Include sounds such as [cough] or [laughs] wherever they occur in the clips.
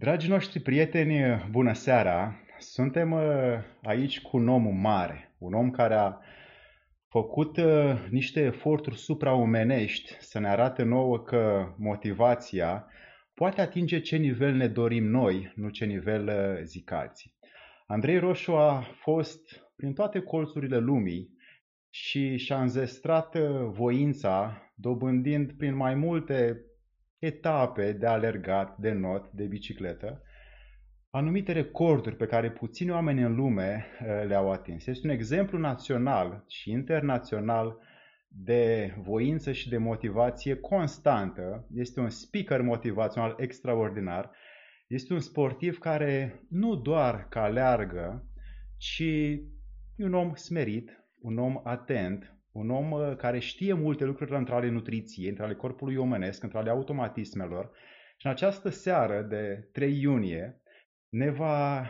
Dragii noștri prieteni, bună seara! Suntem uh, aici cu un om mare, un om care a făcut uh, niște eforturi supraomenești să ne arate nouă că motivația poate atinge ce nivel ne dorim noi, nu ce nivel uh, zic alții. Andrei Roșu a fost prin toate colțurile lumii și și-a înzestrat voința, dobândind prin mai multe etape de alergat, de not, de bicicletă, anumite recorduri pe care puțini oameni în lume uh, le-au atins. Este un exemplu național și internațional de voință și de motivație constantă. Este un speaker motivațional extraordinar. Este un sportiv care nu doar că aleargă, ci e un om smerit, un om atent, un om uh, care știe multe lucruri între ale nutriției, între ale corpului omenesc, între ale automatismelor. Și în această seară de 3 iunie ne va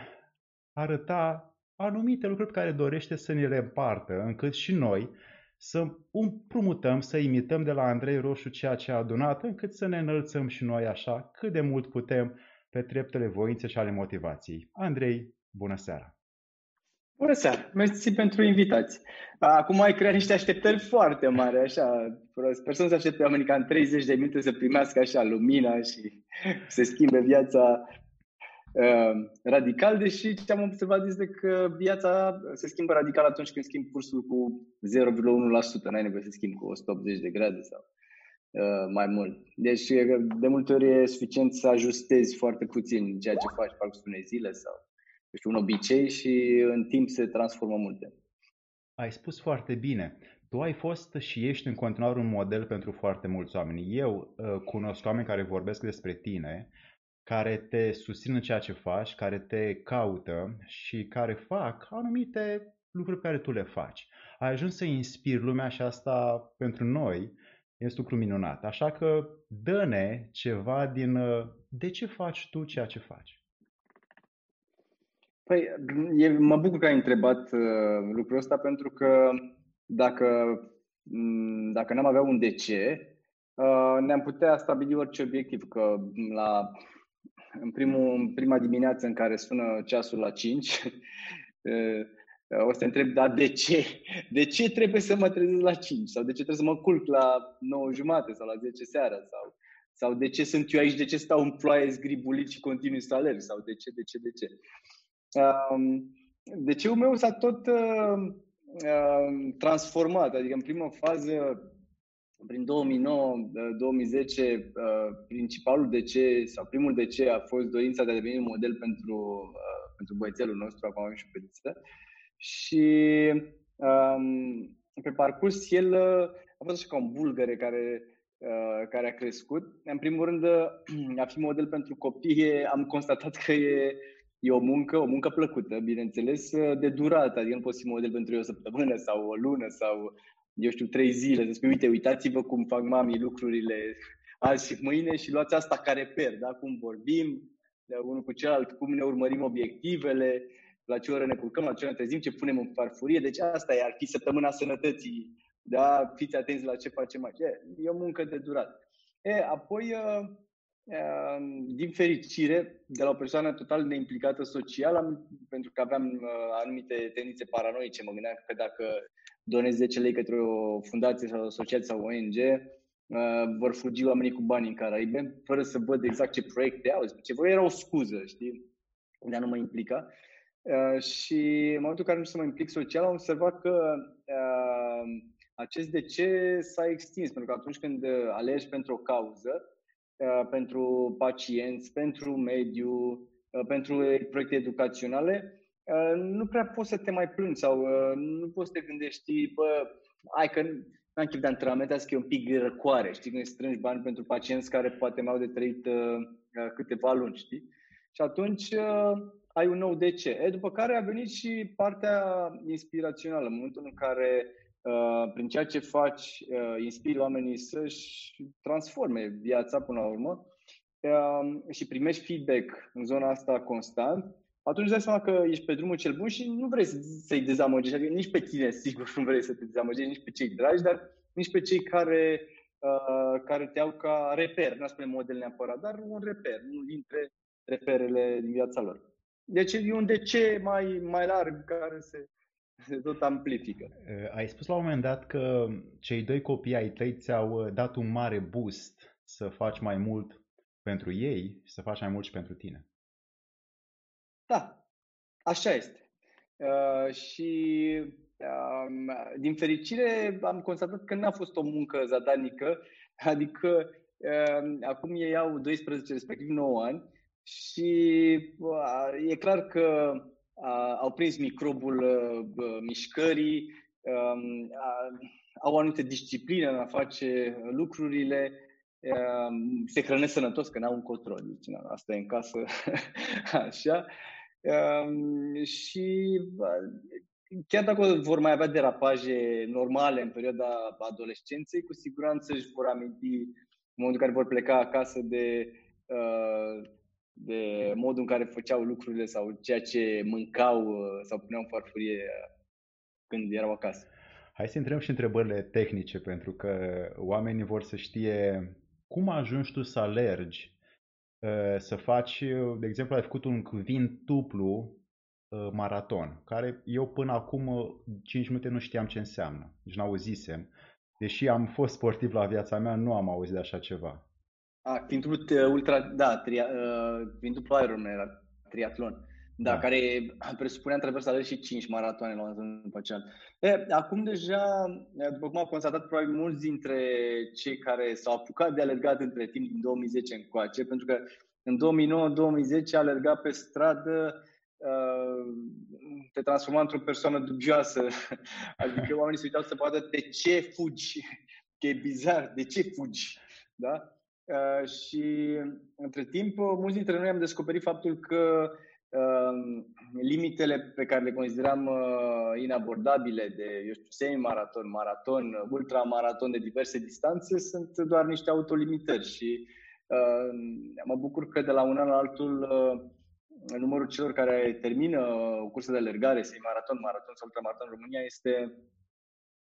arăta anumite lucruri pe care dorește să ne le împartă, încât și noi să împrumutăm, să imităm de la Andrei Roșu ceea ce a adunat, încât să ne înălțăm și noi așa cât de mult putem pe treptele voinței și ale motivației. Andrei, bună seara! Bună seara! Mersi pentru invitație. Acum ai creat niște așteptări foarte mari, așa. Sper să nu se aștepte oamenii ca în 30 de minute să primească așa lumina și să schimbe viața uh, radical, deși ce am observat este că viața se schimbă radical atunci când schimbi cursul cu 0,1%. N-ai nevoie să schimbi cu 180 de grade sau uh, mai mult. Deci de multe ori e suficient să ajustezi foarte puțin ceea ce faci parcursul unei zile sau știu, un obicei și în timp se transformă multe. Ai spus foarte bine. Tu ai fost și ești în continuare un model pentru foarte mulți oameni. Eu uh, cunosc oameni care vorbesc despre tine, care te susțin în ceea ce faci, care te caută și care fac anumite lucruri pe care tu le faci. Ai ajuns să inspiri lumea și asta pentru noi este lucru minunat. Așa că dă-ne ceva din uh, de ce faci tu ceea ce faci. Păi, e, mă bucur că ai întrebat uh, lucrul ăsta pentru că dacă, m- dacă n-am avea un de ce, uh, ne-am putea stabili orice obiectiv. Că la, în, primul, în prima dimineață în care sună ceasul la 5, [laughs] uh, o să te întreb, dar de ce? De ce trebuie să mă trezesc la 5? Sau de ce trebuie să mă culc la 9 jumate sau la 10 seara? Sau, sau de ce sunt eu aici? De ce stau în ploaie zgribulit și continui să alerg? Sau de ce, de ce, de ce? De ce meu s-a tot transformat, adică în prima fază, prin 2009-2010, principalul de ce, sau primul de ce a fost dorința de a deveni un model pentru, pentru băiețelul nostru, acum avem și fetiță. Și pe parcurs el a fost așa ca un bulgăre care, care a crescut. În primul rând, a fi model pentru copii, am constatat că e e o muncă, o muncă plăcută, bineînțeles, de durată, adică nu poți fi model pentru o săptămână sau o lună sau, eu știu, trei zile, să spui, uite, uitați-vă cum fac mami lucrurile azi și mâine și luați asta ca reper, da? cum vorbim, de unul cu celălalt, cum ne urmărim obiectivele, la ce oră ne culcăm, la ce oră ne trezim, ce punem în farfurie, deci asta e, ar fi săptămâna sănătății, da? Fiți atenți la ce facem aici. E, e o muncă de durată. E, apoi, Ehm, din fericire, de la o persoană total neimplicată social, am, pentru că aveam uh, anumite tendințe paranoice. Mă gândeam că dacă donez 10 lei către o fundație sau o asociație sau o ONG, uh, vor fugi oamenii cu bani în Caraibe, fără să văd exact ce proiecte au. Ce voi era o scuză, știi, de a nu mă implica. Uh, și în momentul în care nu să mă implic social, am observat că uh, acest de ce s-a extins, pentru că atunci când alegi pentru o cauză, Uh, pentru pacienți, pentru mediu, uh, pentru proiecte educaționale, uh, nu prea poți să te mai plângi sau nu poți să te gândești, bă, hai că n-am chef de antrenament, azi că e un pic răcoare, știi, când strângi bani pentru pacienți care poate mai au de trăit câteva luni, știi? Și atunci ai un nou de ce. E, după care a venit și partea inspirațională, în momentul în care Uh, prin ceea ce faci, uh, inspiri oamenii să-și transforme viața până la urmă uh, și primești feedback în zona asta constant, atunci îți dai seama că ești pe drumul cel bun și nu vrei să-i dezamăgești. Adică nici pe tine, sigur, nu vrei să te dezamăgești, nici pe cei dragi, dar nici pe cei care, uh, care te au ca reper. Nu spune model neapărat, dar un reper, unul dintre reperele din viața lor. Deci e un de ce mai, mai larg care se, se [laughs] tot amplifică. Ai spus la un moment dat că cei doi copii ai tăi ți-au dat un mare boost să faci mai mult pentru ei și să faci mai mult și pentru tine. Da, așa este. Uh, și uh, din fericire am constatat că n-a fost o muncă zadanică, [laughs] adică uh, acum ei au 12, respectiv 9 ani și uh, e clar că uh, au prins microbul uh, mișcării, uh, uh, au o anumită disciplină în a face lucrurile, uh, se hrănesc sănătos, că n-au un control. Deci, na, asta e în casă, [laughs] așa. Um, și chiar dacă vor mai avea derapaje normale în perioada adolescenței, cu siguranță își vor aminti în momentul în care vor pleca acasă de, uh, de modul în care făceau lucrurile sau ceea ce mâncau uh, sau puneau în farfurie uh, când erau acasă. Hai să intrăm și întrebările tehnice, pentru că oamenii vor să știe cum ajungi tu să alergi Uh, să faci, uh, de exemplu, ai făcut un quintuplu uh, maraton, care eu până acum 5 minute nu știam ce înseamnă, deci n-auzisem. Deși am fost sportiv la viața mea, nu am auzit de așa ceva. A, quintuplu ultra, da, tria, uh, quintuplu Ironman era triatlon. Da, da, care presupunea traversarea și 5 maratoane la un după ce e, Acum deja, după cum au constatat probabil mulți dintre cei care s-au apucat de alergat între timp din 2010 încoace, pentru că în 2009-2010 alerga pe stradă uh, te transforma într-o persoană dubioasă. [laughs] Adică oamenii se uitau să vadă de ce fugi. [laughs] Că e bizar, de ce fugi. Da? Uh, și între timp, mulți dintre noi am descoperit faptul că uh, Ehm, limitele pe care le consideram uh, inabordabile de, eu știu, semi-maraton, maraton, ultramaraton de diverse distanțe sunt doar niște autolimitări și uh, mă bucur că de la un an la altul uh, numărul celor care termină o cursă de alergare, semi-maraton, maraton sau ultramaraton în România este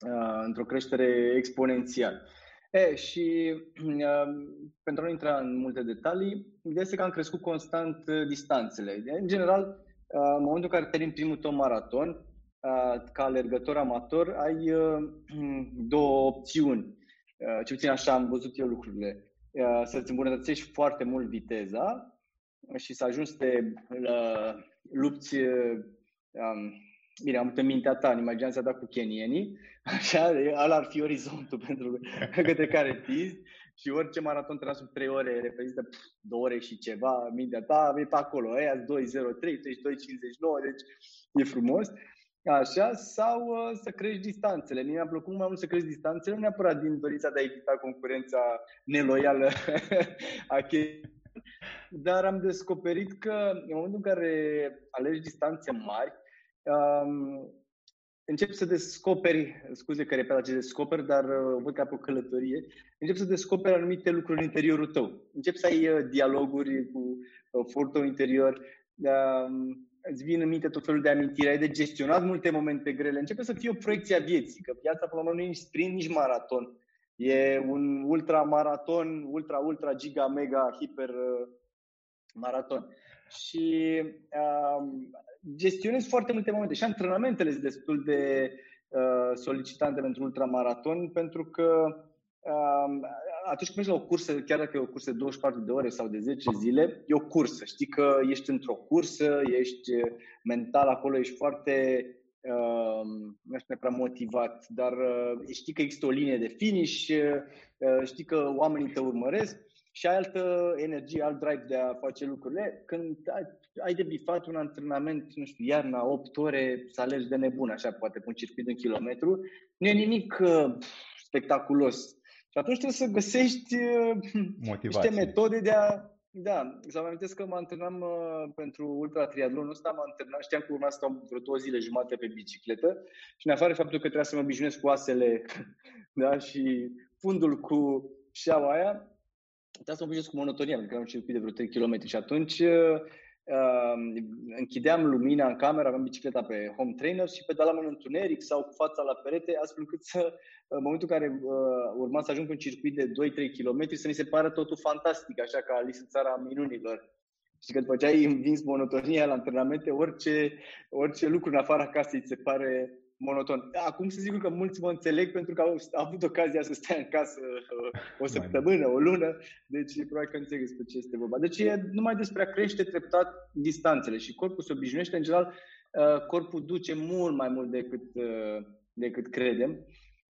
uh, într-o creștere exponențială. E, și [clears throat] uh, pentru a nu intra în multe detalii, ideea este că am crescut constant uh, distanțele. În general, uh, în momentul în care termin primul tău maraton, uh, ca alergător amator, ai uh, [clears throat] două opțiuni. Uh, ce puțin așa am văzut eu lucrurile. Uh, să-ți îmbunătățești foarte mult viteza și să ajungi să te uh, lupți uh, um, Bine, am în mintea ta, în imaginația ta cu kenienii, [laughs] așa, ăla ar fi orizontul [laughs] pentru către care tizi și orice maraton trebuie sub 3 ore reprezintă 2 ore și ceva, mintea ta e pe acolo, aia 2, 0, 3, 32, 59, deci e frumos. Așa, sau uh, să crești distanțele. Mie mi-a plăcut mai mult să crești distanțele, nu neapărat din dorința de a evita concurența neloială [laughs] a dar am descoperit că în momentul în care alegi distanțe mari, um, încep să descoperi, scuze că repet ce descoperi, dar uh, văd ca pe o călătorie, încep să descoperi anumite lucruri în interiorul tău. Încep să ai uh, dialoguri cu uh, fortul interior, uh, îți vin în minte tot felul de amintiri, ai de gestionat multe momente grele, începe să fie o proiecție a vieții, că viața până la urmă nu e nici sprint, nici maraton. E un ultra-maraton, ultra-ultra, giga, mega, hiper uh, maraton. Și uh, gestionezi foarte multe momente și antrenamentele sunt destul de uh, solicitante pentru ultramaraton pentru că uh, atunci când mergi la o cursă, chiar dacă e o cursă de 24 de ore sau de 10 zile, e o cursă. Știi că ești într-o cursă, ești mental acolo, ești foarte Uh, nu știu prea motivat, dar uh, știi că există o linie de finish, uh, știi că oamenii te urmăresc și ai altă energie, alt drive de a face lucrurile. Când ai, ai de bifat un antrenament, nu știu, iarna, 8 ore, să alergi de nebun, așa, poate pe un circuit de un kilometru, nu e nimic uh, spectaculos. Și atunci trebuie să găsești uh, niște metode de a... Da, să vă amintesc că mă antrenam uh, pentru ultra triatlonul ăsta, mă antrenam, știam că urma să stau vreo două zile jumate pe bicicletă și în afară de faptul că trebuia să mă obișnuiesc cu asele [laughs] da, și fundul cu șeaua aia, Trebuia să mă obișnuiesc cu monotonia, pentru că am un circuit de vreo 3 km și atunci uh, închideam lumina în cameră, aveam bicicleta pe home trainer și pedalam în întuneric sau cu fața la perete, astfel încât să, în momentul în care uh, urma să ajung pe un circuit de 2-3 km, să mi se pară totul fantastic, așa ca Alice în țara minunilor. Și că după ce ai învins monotonia la antrenamente, orice, orice lucru în afara casei ți se pare monoton. Acum să zic că mulți mă înțeleg pentru că au avut ocazia să stea în casă uh, o săptămână, o lună, deci probabil că înțeleg despre ce este vorba. Deci e numai despre a crește treptat distanțele și corpul se obișnuiește, în general, uh, corpul duce mult mai mult decât, uh, decât credem.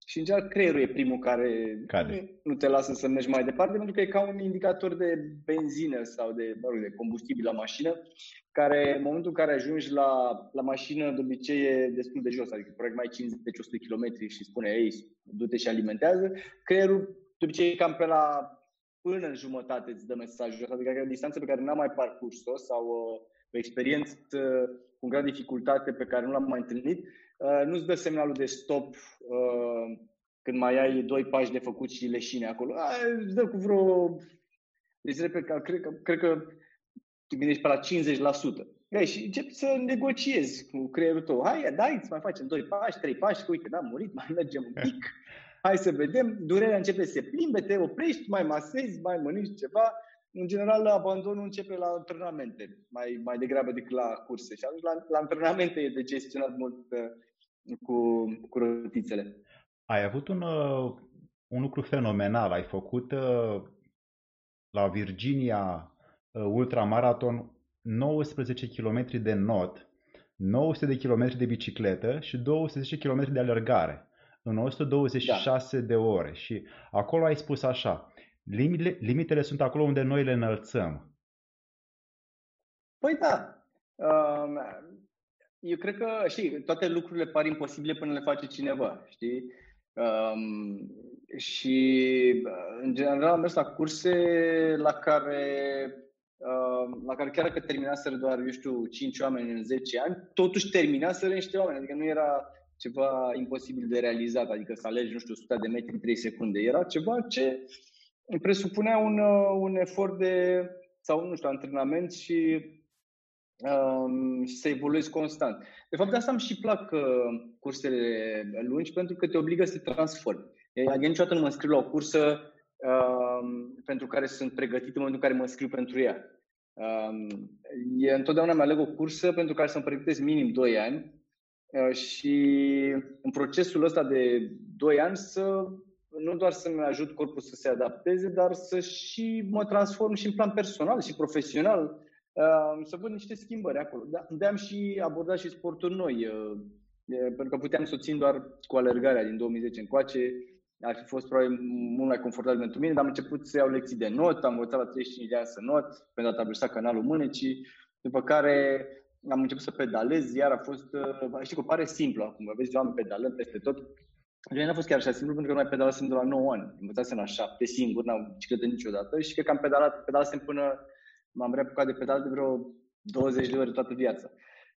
Și, în general, creierul e primul care Cade. nu te lasă să mergi mai departe, pentru că e ca un indicator de benzină sau de, mă rog, de combustibil la mașină, care, în momentul în care ajungi la, la mașină, de obicei e destul de jos, adică proiect mai 50-100 km și spune, ei, du-te și alimentează, creierul, de obicei, cam pe la până în jumătate îți dă mesajul adică e o distanță pe care n-am mai parcurs-o sau o, o experiență cu un grad de dificultate pe care nu l-am mai întâlnit, Uh, nu-ți dă semnalul de stop uh, când mai ai doi pași de făcut și leșine acolo. Uh, îți dă cu vreo... Deci, repet, cred că, cred că te gândești pe la 50%. Ei, și începi să negociezi cu creierul tău. Hai, dai, îți mai facem doi pași, trei pași, că uite, da, am murit, [laughs] mai mergem un pic. Hai să vedem. Durerea începe să se plimbe, te oprești, mai masezi, mai mănânci ceva. În general, abandonul începe la antrenamente, mai, mai degrabă decât la curse. Și atunci, la, la antrenamente e de gestionat mult uh, cu, cu rotițele. Ai avut un, uh, un lucru fenomenal. Ai făcut uh, la Virginia uh, Ultramarathon 19 km de not, 900 de km de bicicletă și 210 km de alergare în 126 da. de ore. Și acolo ai spus așa, limitele, limitele sunt acolo unde noi le înălțăm. Păi da. Um, eu cred că, știi, toate lucrurile par imposibile până le face cineva, știi? Um, și, în general, am mers la curse la care, uh, la care chiar că terminaseră doar, eu știu, 5 oameni în 10 ani, totuși terminaseră niște oameni, adică nu era ceva imposibil de realizat, adică să alegi, nu știu, 100 de metri 3 secunde. Era ceva ce presupunea un, un efort de, sau, nu știu, antrenament și um, și să evoluezi constant. De fapt, de asta îmi și plac uh, cursele lungi, pentru că te obligă să te transformi. Eu niciodată nu mă înscriu la o cursă um, pentru care sunt pregătit în momentul în care mă înscriu pentru ea. Um, e, întotdeauna mi aleg o cursă pentru care să-mi pregătesc minim 2 ani uh, și în procesul ăsta de 2 ani să nu doar să-mi ajut corpul să se adapteze, dar să și mă transform și în plan personal și profesional să văd niște schimbări acolo. Da, de am și abordat și sporturi noi, uh, pentru că puteam să o țin doar cu alergarea din 2010 încoace. Ar fi fost probabil mult mai confortabil pentru mine, dar am început să iau lecții de not, am învățat la 35 de ani să not, pentru a traversa canalul Mânecii, după care am început să pedalez, iar a fost, uh, știi că pare simplu acum, vezi oameni pedalând peste tot, nu a fost chiar așa simplu pentru că noi pedalasem de la 9 ani. Învățasem la 7 singur, n-am bicicletă niciodată și cred că am pedalat, pedalasem până m-am reapucat de pedal de vreo 20 de ori toată viața.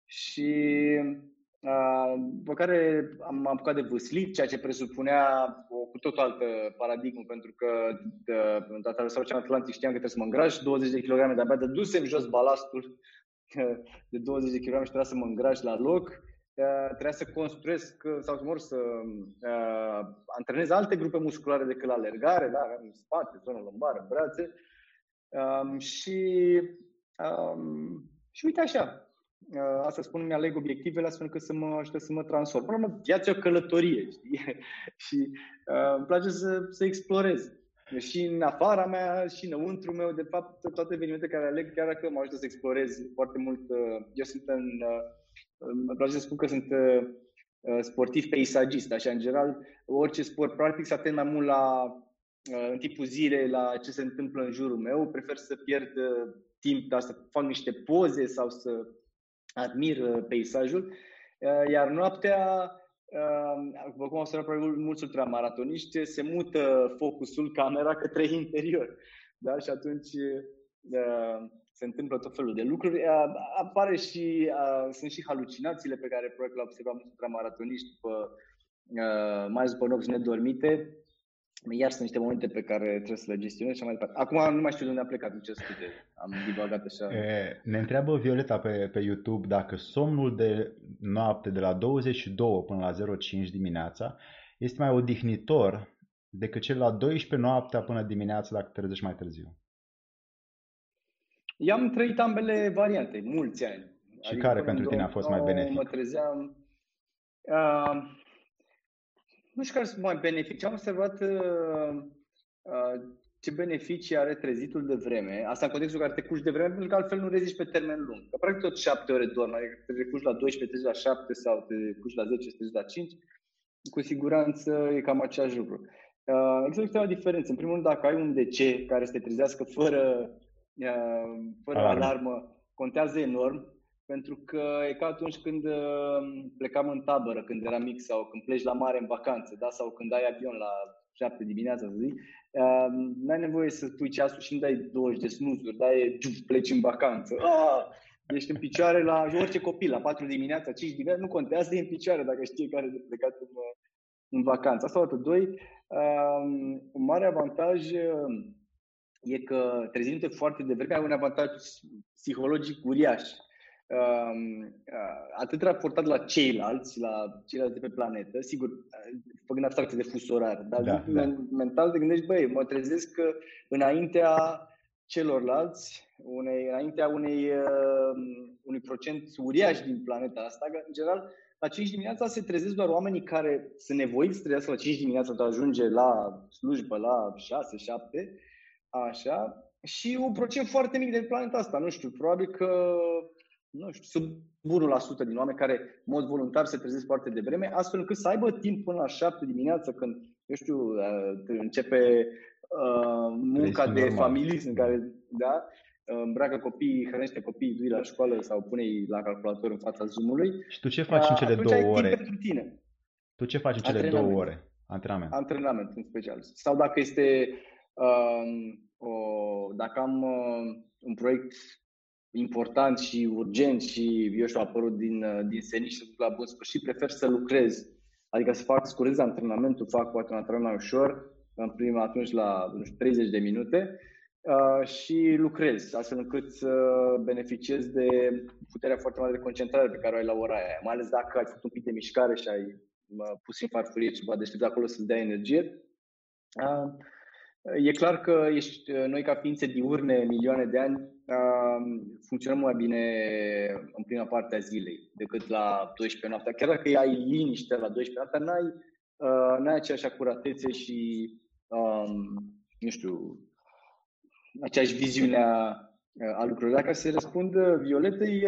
Și după care am apucat de vâslit, ceea ce presupunea o cu tot altă paradigmă, pentru că în traversarea Oceanul Atlantic știam că trebuie să mă îngraș 20 de kg, de-abia dădusem jos balastul [laughs] de 20 de kg și trebuia să mă îngraș la loc. Trebuia să construiesc sau mor să uh, antrenez alte grupe musculare decât la alergare, da, în spate, zona lombară, brațe. Um, și, um, și uite așa, uh, asta spun, mi-aleg obiectivele astfel că să mă ajute să mă transform. Până la viața e o călătorie, [laughs] știi? și uh, îmi place să, să explorez. Și în afara mea, și înăuntru meu, de fapt, toate evenimentele care aleg, chiar dacă mă ajută să explorez foarte mult. Uh, eu sunt în, uh, îmi place să spun că sunt uh, uh sportiv peisagist, așa, în general, orice sport practic să atent mai mult la Uh, în timpul zilei la ce se întâmplă în jurul meu. Prefer să pierd uh, timp, dar să fac niște poze sau să admir uh, peisajul. Iar noaptea, după cum au spus probabil mulți ultramaratoniști, se mută focusul, camera către [laughs] interior. Da? Și atunci se întâmplă tot felul de lucruri. Apare și, sunt și halucinațiile pe care probabil le-au observat mulți ultramaratoniști după, mai ales după nopți nedormite, iar sunt niște momente pe care trebuie să le gestionez și mai departe. Acum nu mai știu de unde a plecat, nici scuze, am divagat așa. E, ne întreabă Violeta pe, pe YouTube dacă somnul de noapte de la 22 până la 05 dimineața este mai odihnitor decât cel la 12 noaptea până dimineața dacă te trezești mai târziu. I-am trăit ambele variante, mulți ani. Și adică care pentru tine a fost mai benefic? Mă trezeam... Uh, nu știu care sunt mai benefici. Am observat uh, uh, ce beneficii are trezitul de vreme. Asta în contextul în care te cuci de vreme, pentru că altfel nu reziști pe termen lung. Că practic tot 7 ore dormi, adică te cuci la 12, te la 7 sau te cuci la 10, te la 5, cu siguranță e cam același lucru. Uh, există câteva diferențe. În primul rând, dacă ai un DC care să te trezească fără, uh, fără alarmă. alarmă, contează enorm pentru că e ca atunci când uh, plecam în tabără, când eram mic, sau când pleci la mare în vacanță, da? sau când ai avion la 7 dimineața, să zic, uh, n-ai nevoie să pui ceasul și nu dai 20 de snuzuri, da? E, pleci în vacanță. Ah! Ești în picioare la orice copil, la 4 dimineața, 5 dimineața, nu contează, e în picioare dacă știe care de plecat în, uh, în vacanță. Asta o dată. Doi, um, un mare avantaj e că trezindu-te foarte devreme ai un avantaj psihologic uriaș Uh, atât raportat la ceilalți, la ceilalți de pe planetă, sigur, făcând abstracție de fusorar, dar da, da. mental te gândești, băi, mă trezesc că înaintea celorlalți, unei, înaintea unei, uh, unui procent uriaș din planeta asta, că, în general, la 5 dimineața se trezesc doar oamenii care sunt nevoiți să trezească la 5 dimineața pentru a ajunge la slujbă la 6-7, așa, și un procent foarte mic de planeta asta, nu știu, probabil că nu știu, sub 1% din oameni care, în mod voluntar, se trezesc foarte devreme, astfel încât să aibă timp până la 7 dimineața, când, eu știu, uh, începe uh, munca de normal. familism, în care, da, îmbracă copiii, hrănește copiii, dui la școală sau pune-i la calculator în fața Zoom-ului. Și tu ce faci în cele două ore? pentru tine. Tu ce faci în cele două ore? Antrenament. Antrenament, în special. Sau dacă este, um, o, dacă am uh, un proiect important și urgent și, eu știu, apărut din, uh, din senin și la bun sfârșit, prefer să lucrez. Adică să fac, scurez antrenamentul, fac poate un antrenament mai ușor, în prima atunci la nu știu, 30 de minute uh, și lucrez, astfel încât să beneficiez de puterea foarte mare de concentrare pe care o ai la ora aia, mai ales dacă ai făcut un pic de mișcare și ai uh, pus în farfurie ceva deștept acolo să-ți dea energie. Uh, E clar că ești, noi ca ființe diurne, milioane de ani, funcționăm mai bine în prima parte a zilei decât la 12 noaptea. Chiar dacă ai liniște la 12 noaptea, n-ai, n-ai aceeași acuratețe și, nu știu, aceeași viziune a, a lucrurilor. Dacă se răspundă Violetei,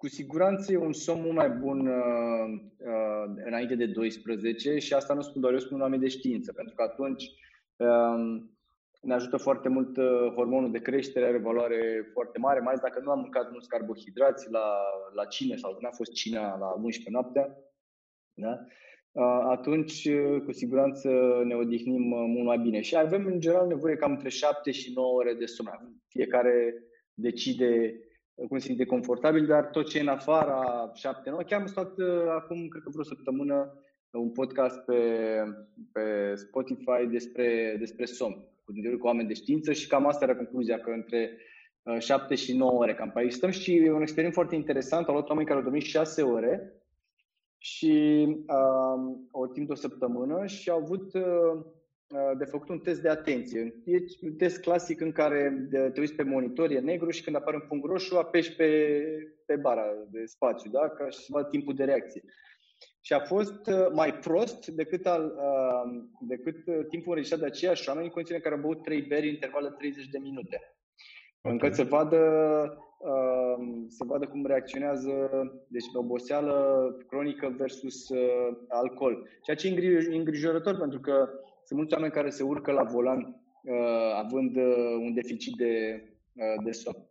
cu siguranță e un somn mult mai bun uh, uh, înainte de 12 și asta nu spun doar eu, spun oameni de știință, pentru că atunci uh, ne ajută foarte mult uh, hormonul de creștere, are valoare foarte mare, mai ales dacă nu am mâncat mulți carbohidrați la, la cine sau nu a fost cina la 11 noaptea. Da? Uh, atunci, uh, cu siguranță, ne odihnim mult mai bine. Și avem, în general, nevoie cam între 7 și 9 ore de somn. Fiecare decide cum se simte confortabil, dar tot ce e în afara șapte, nu? Chiar am stat uh, acum, cred că vreo săptămână, un podcast pe, pe Spotify despre, despre somn, cu, cu oameni de știință și cam asta era concluzia, că între uh, 7 și 9 ore cam pe aici stăm și e un experiment foarte interesant. Au luat oameni care au dormit 6 ore și uh, o timp de o săptămână și au avut uh, Uh, de făcut un test de atenție. E un test clasic în care te uiți pe monitor, e negru și când apare un punct roșu, apeși pe, pe bara de spațiu, da? ca să vadă timpul de reacție. Și a fost uh, mai prost decât, al, uh, decât timpul înregistrat de aceiași oameni în condițiile în care au băut 3 beri în interval de 30 de minute. Okay. Încât să vadă, să vadă cum reacționează deci oboseală cronică versus alcool. Ceea ce e îngrijorător pentru că sunt mulți oameni care se urcă la volan uh, având uh, un deficit de, uh, de somn.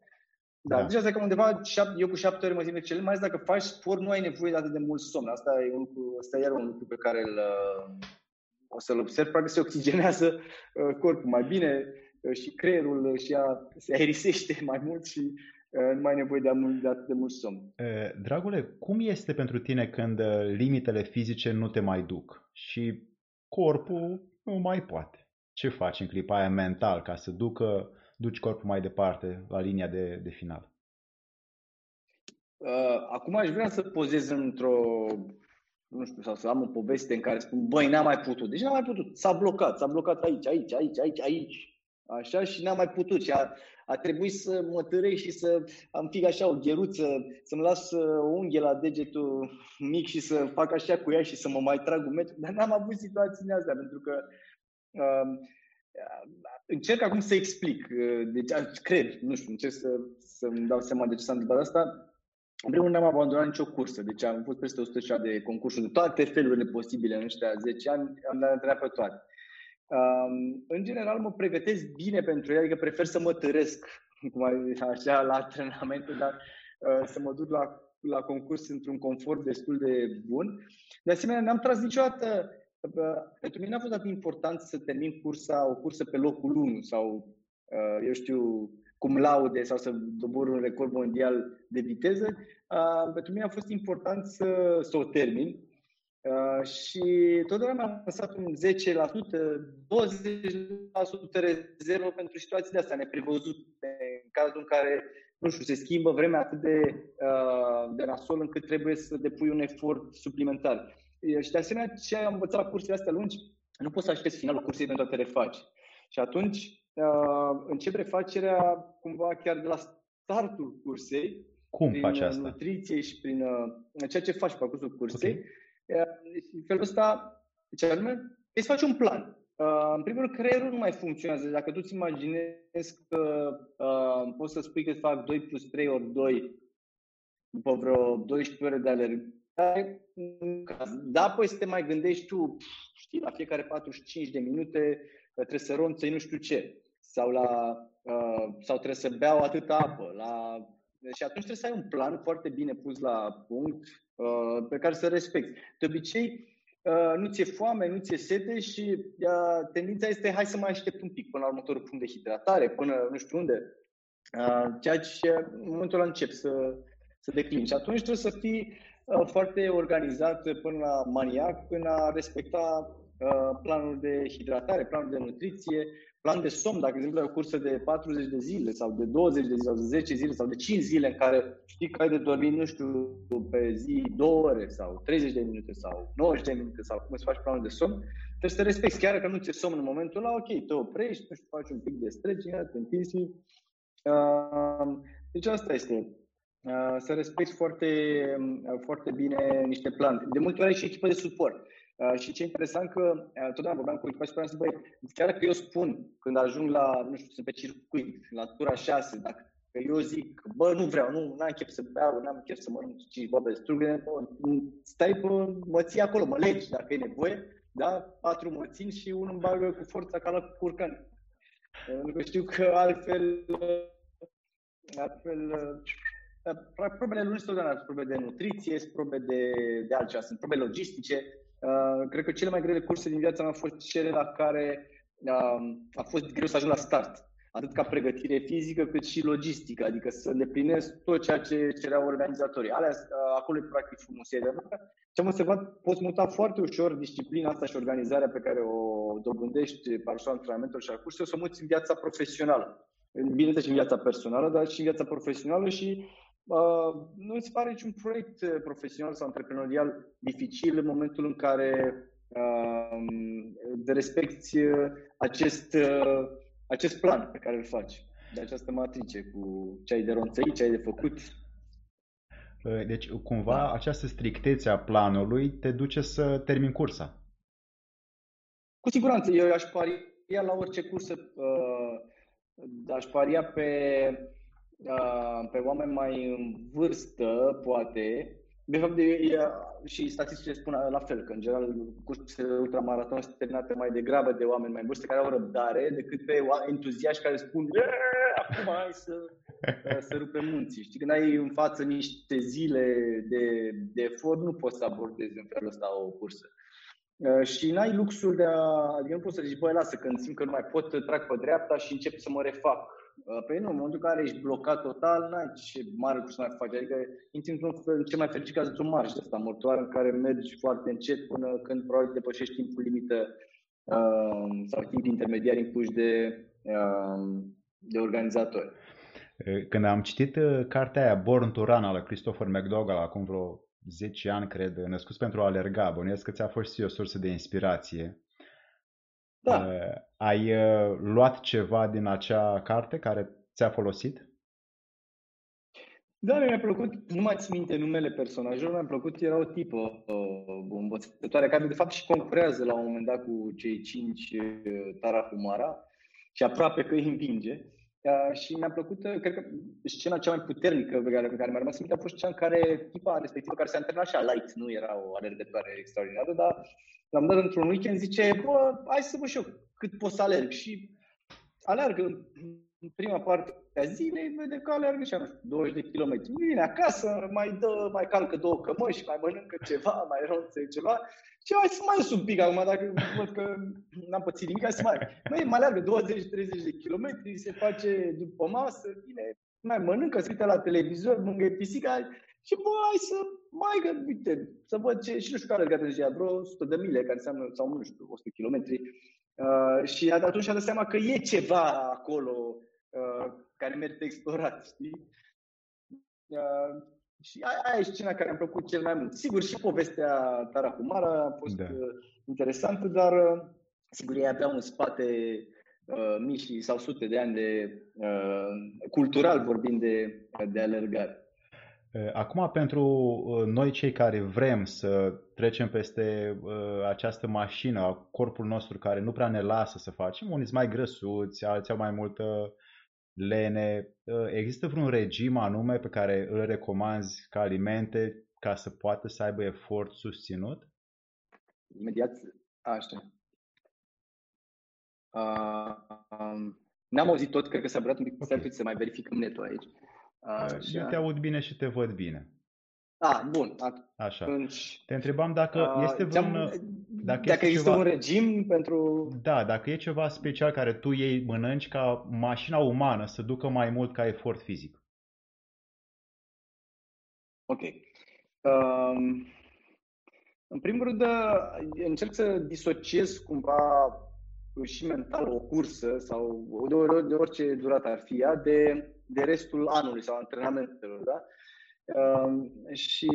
Da, da. Deci asta e că undeva, eu cu șapte ore mă simt excelent, mai ales dacă faci sport, nu ai nevoie de atât de mult somn. Asta e un lucru, asta e iar un lucru pe care îl, uh, o să-l observ. Practic se oxigenează uh, corpul mai bine uh, și creierul și a, se aerisește [laughs] mai mult și nu mai ai nevoie de, de atât de mult somn. Dragule, cum este pentru tine când limitele fizice nu te mai duc și corpul nu mai poate. Ce faci în clipa aia mental ca să ducă, duci corpul mai departe la linia de, de final? Uh, acum aș vrea să pozez într-o, nu știu, sau să am o poveste în care spun, băi, n-am mai putut. Deci n-am mai putut. S-a blocat, s-a blocat aici, aici, aici, aici, aici. Așa și n-am mai putut și a, a trebuit să mă tărei și să am fig așa o gheruță, să-mi las uh, o unghie la degetul mic și să fac așa cu ea și să mă mai trag un metru, dar n-am avut situațiile astea, pentru că uh, încerc acum să explic, uh, deci cred, nu știu, încerc să, să-mi dau seama de ce s-a întâmplat asta. În primul rând, n-am abandonat nicio cursă, deci am fost peste 100 de concursuri de toate felurile posibile în ăștia 10 ani, am dat întrebat pe toate. Um, în general mă pregătesc bine pentru ele, adică prefer să mă tăresc cum așa la antrenamente, dar uh, să mă duc la, la concurs într-un confort destul de bun. De asemenea, n-am tras niciodată uh, pentru mine a fost atât important să termin cursa, o cursă pe locul 1 sau, uh, eu știu, cum laude sau să dobor un record mondial de viteză. Uh, pentru mine a fost important să, să o termin Uh, și totdeauna am lăsat un 10%, 20% rezervă pentru situații de astea neprevăzute, în cazul în care, nu știu, se schimbă vremea atât de, uh, de nasol încât trebuie să depui un efort suplimentar. Uh, și de asemenea, ce am învățat la cursele astea lungi, nu poți să aștepți finalul cursei pentru a te refaci. Și atunci uh, încep refacerea cumva chiar de la startul cursei, cum prin faci asta? nutriție și prin uh, ceea ce faci pe parcursul cursei. Okay în felul ăsta, ce anume, îți faci un plan. Uh, în primul rând, creierul nu mai funcționează. Dacă tu îți imaginezi că uh, poți să spui că îți fac 2 plus 3 ori 2 după vreo 12 ore de alergare, da, apoi să te mai gândești tu, știi, la fiecare 45 de minute trebuie să ronțăi nu știu ce, sau, la, uh, sau trebuie să beau atâta apă. La... Și atunci trebuie să ai un plan foarte bine pus la punct, Uh, pe care să respecti. De obicei, uh, nu ți-e foame, nu ți-e sete și uh, tendința este hai să mai aștept un pic până la următorul punct de hidratare, până nu știu unde. Ceea ce în momentul ăla încep să, să declin. Și atunci trebuie să fii foarte organizat până la maniac, până a respecta planul de hidratare, planul de nutriție, plan de somn, dacă, de exemplu, ai o cursă de 40 de zile sau de 20 de zile sau de 10 zile sau de 5 zile în care știi că ai de dormit, nu știu, pe zi 2 ore sau 30 de minute sau 90 de minute sau cum îți faci planul de somn, trebuie să respecti. Chiar că nu ți-e somn în momentul ăla, ok, te oprești, nu știu, faci un pic de stretching, te întinzi. Uh, deci asta este. Uh, să respecti foarte, uh, foarte bine niște planuri. De multe ori ai și echipă de suport. Uh, și ce interesant că uh, totdeauna vorbeam cu echipa și spuneam, băi, chiar că eu spun când ajung la, nu știu, sunt pe circuit, la tura 6, dacă eu zic, bă, nu vreau, nu am chef să beau, nu am chef să mănânc 5 bobe strugure, stai pe, mă ții acolo, mă legi dacă e nevoie, da? Patru mă țin și unul îmi bagă cu forța ca la curcan. Pentru că știu că altfel, altfel probele nu sunt totdeauna probe de nutriție, sunt probe de, de altceva, sunt probe logistice, Uh, cred că cele mai grele curse din viața mea au fost cele la care uh, a fost greu să ajung la start. Atât ca pregătire fizică, cât și logistică, adică să îndeplinesc tot ceea ce cereau organizatorii. Alea, uh, acolo e practic frumusețea. Ce am observat, poți muta foarte ușor disciplina asta și organizarea pe care o dobândești pe antrenamentelor și a curselor, să o muți în viața profesională. Bineînțeles și în viața personală, dar și în viața profesională și Uh, nu îți pare niciun proiect uh, profesional sau antreprenorial dificil în momentul în care uh, respecti uh, acest, uh, acest plan pe care îl faci, de această matrice cu ce ai de ronțăit, ce ai de făcut. Deci, cumva, această strictețe a planului te duce să termin cursa. Cu siguranță. Eu aș paria la orice cursă, uh, aș paria pe pe oameni mai în vârstă, poate, de fapt, de, și statisticile spun la fel, că în general cursele ultramaraton sunt terminate mai degrabă de oameni mai în vârstă care au răbdare decât pe entuziaști care spun acum hai să, să rupem munții. Știi, când ai în față niște zile de, de efort, nu poți să abordezi în felul ăsta o cursă. Și n-ai luxul de a, adică nu poți să zici, băi, lasă, când simt că nu mai pot, trag pe dreapta și încep să mă refac Uh, păi nu, în momentul în care ești blocat total, n-ai ce mare lucru să mai faci. Adică intri într-un fel, ce mai fericit ca într-un marș de asta mortoară în care mergi foarte încet până când probabil depășești timpul limită uh, sau timp intermediar impuși de, uh, de organizatori. Când am citit uh, cartea aia Born to Run al Christopher McDougall acum vreo 10 ani, cred, născut pentru a alerga, bănuiesc că ți-a fost și o sursă de inspirație. Da. Ai uh, luat ceva din acea carte care ți-a folosit? Da, mi-a plăcut, nu mai țin minte numele personajelor, mi-a plăcut, era o tipă uh, învățătoare care de fapt și concurează la un moment dat cu cei cinci uh, Tarahumara și aproape că îi învinge. Uh, și mi-a plăcut, uh, cred că scena cea mai puternică pe care, pe care mi-a rămas minte a fost cea în care tipa respectivă care se antrenat așa light, nu era o alergătoare extraordinară, dar l-am dat într-un weekend, zice, bă, hai să văd și eu cât pot să alerg. Și alergă în prima parte a zilei, vede că alergă și 20 de kilometri. Vine acasă, mai dă, mai calcă două cămăși, mai mănâncă ceva, [laughs] mai ronțe ceva. Și hai să mai un pic acum, dacă văd că n-am pățit nimic, hai să mai... Mai, mai alergă 20-30 de kilometri, se face după masă, vine, mai mănâncă, se uită la televizor, mângă pisica și bă, hai să mai gă, uite, să văd ce, și nu știu care alergat în ziua, vreo 100 de mile, care înseamnă, sau nu știu, 100 kilometri. Uh, și atunci a dat seama că e ceva acolo uh, care merită explorat, știi? Uh, și aia e scena care mi-a plăcut cel mai mult. Sigur, și povestea Tarahumara a fost da. Uh, interesantă, dar uh, sigur, ei aveau în spate uh, mii sau sute de ani de uh, cultural vorbind de, de alergare. Acum, pentru noi cei care vrem să trecem peste această mașină a corpul nostru care nu prea ne lasă să facem, unii sunt mai grăsuți, alții au mai multă lene. Există vreun regim anume pe care îl recomanzi ca alimente ca să poată să aibă efort susținut? Imediat, așa. Uh, um, n-am auzit tot, cred că s-a bărat un pic, okay. să mai verificăm netul aici. Așa. Eu te aud bine și te văd bine. Ah, bun. Așa. Te întrebam dacă uh, este vreun... Dacă, dacă există ceva, un regim pentru... Da, dacă e ceva special care tu iei mănânci ca mașina umană să ducă mai mult ca efort fizic. Ok. Um, în primul rând, încerc să disociez cumva și mental o cursă sau de, de orice durată ar fi ea de, de restul anului sau antrenamentelor, da? Uh, și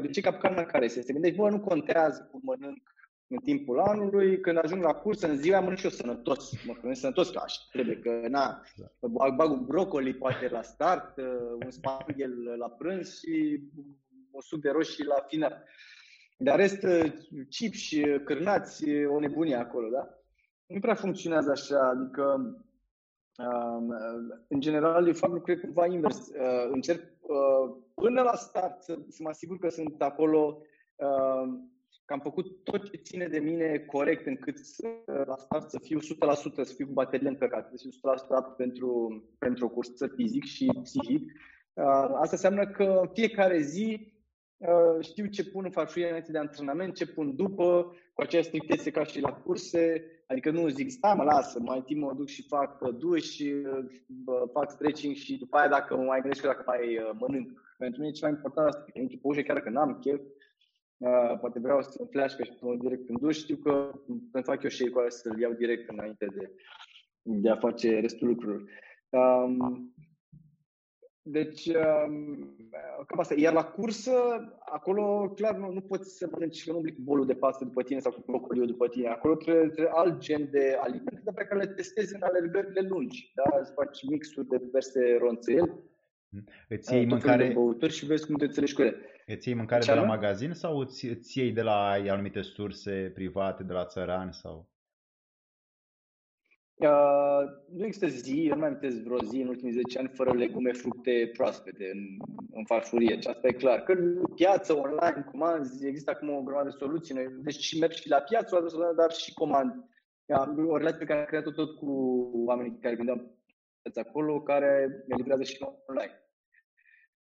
de ce capcana care se gândește, bă, nu contează cum mănânc în timpul anului, când ajung la cursă, în ziua mănânc și eu sănătos, mă hrănesc sănătos, că așa trebuie, că na, bag un brocoli poate la start, uh, un spaghel la prânz și o sub de roșii la final. Dar rest, uh, chips și cârnați, o nebunie acolo, da? Nu prea funcționează așa, adică um, în general eu fac lucruri cumva invers. Încerc până la start să, să mă asigur că sunt acolo, uh, că am făcut tot ce ține de mine corect încât să, la start să fiu 100%, să fiu cu baterie încărcată, să fiu 100% pentru, pentru o cursă fizic și psihic. Uh, asta înseamnă că fiecare zi uh, știu ce pun în farfurie înainte de antrenament, ce pun după, cu aceeași strictețe ca și la curse, adică nu zic, stai mă, lasă, mai timp mă duc și fac duș, fac stretching și după aia dacă mă mai gândesc dacă mai mănânc pentru mine e ceva important asta, că intru pe ușă chiar că n-am chef, uh, poate vreau să flash și să direct în duș, știu că îmi fac eu shake-ul să-l iau direct înainte de, de a face restul lucrurilor. Um, deci, um, cam asta. Iar la cursă, acolo, clar, nu, nu poți să mănânci că nu cu bolul de pastă după tine sau cu brocoliu după tine. Acolo trebuie, trebuie alt gen de alimente pe care le testezi în alergările lungi. Da? Îți faci mixuri de diverse ronțeli Îți iei mâncare... băuturi și vezi cum te înțelegi cu ele. Îți iei mâncare Ce de la magazin sau îți, îți iei de la anumite surse private, de la țărani sau... Uh, nu există zi, eu nu mai amintesc vreo zi în ultimii 10 ani fără legume, fructe proaspete în, în farfurie. Și asta e clar. Că piață, online, comanzi, există acum o grămadă de soluții. Noi, deci și merg și la piață, dar și comand. O relație pe care am creat-o tot cu oamenii care gândeam acolo, care ne livrează și online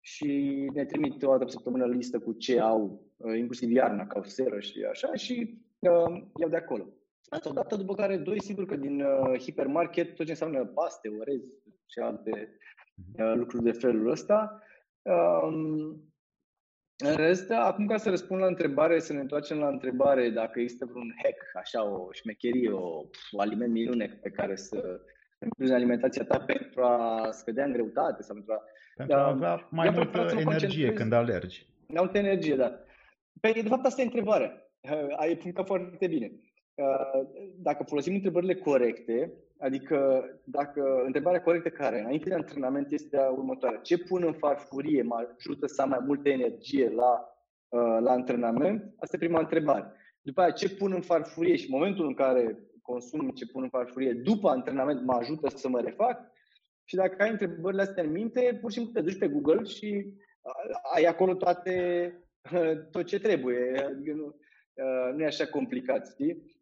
și ne trimit o dată pe săptămână listă cu ce au, uh, inclusiv iarna, ca o seră și așa, și uh, iau de acolo. Asta odată, după care, doi, sigur că din uh, hipermarket, tot ce înseamnă paste, orez și alte mhm. uh, lucruri de felul ăsta. Um, în rest, acum ca să răspund la întrebare, să ne întoarcem la întrebare dacă există vreun hack, așa, o șmecherie, o o aliment minune pe care să incluzi alimentația ta pentru a scădea în greutate sau pentru a pentru a avea mai multă energie când alergi. Mai multă energie, da. Păi, de fapt, asta e întrebarea. Ai punctat foarte bine. Dacă folosim întrebările corecte, adică dacă întrebarea corectă care înainte de antrenament este următoarea, ce pun în farfurie mă ajută să am mai multă energie la, la antrenament? Asta e prima întrebare. După aceea, ce pun în farfurie și în momentul în care consum ce pun în farfurie după antrenament mă ajută să mă refac? Și dacă ai întrebările astea în minte, pur și simplu te duci pe Google și ai acolo toate, tot ce trebuie. Adică nu, nu e așa complicat, știi?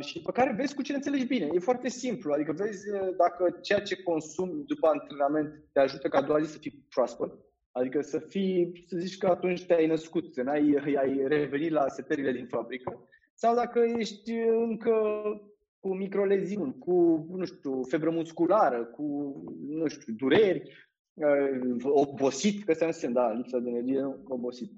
Și pe care vezi cu ce înțelegi bine. E foarte simplu, adică vezi dacă ceea ce consumi după antrenament te ajută ca a doua zi să fii proaspăt, adică să fii, să zici că atunci te-ai născut, să n-ai ai revenit la setările din fabrică, sau dacă ești încă cu microleziuni, cu, nu știu, febră musculară, cu, nu știu, dureri, obosit, că asta nu da, lipsa de energie, obosit.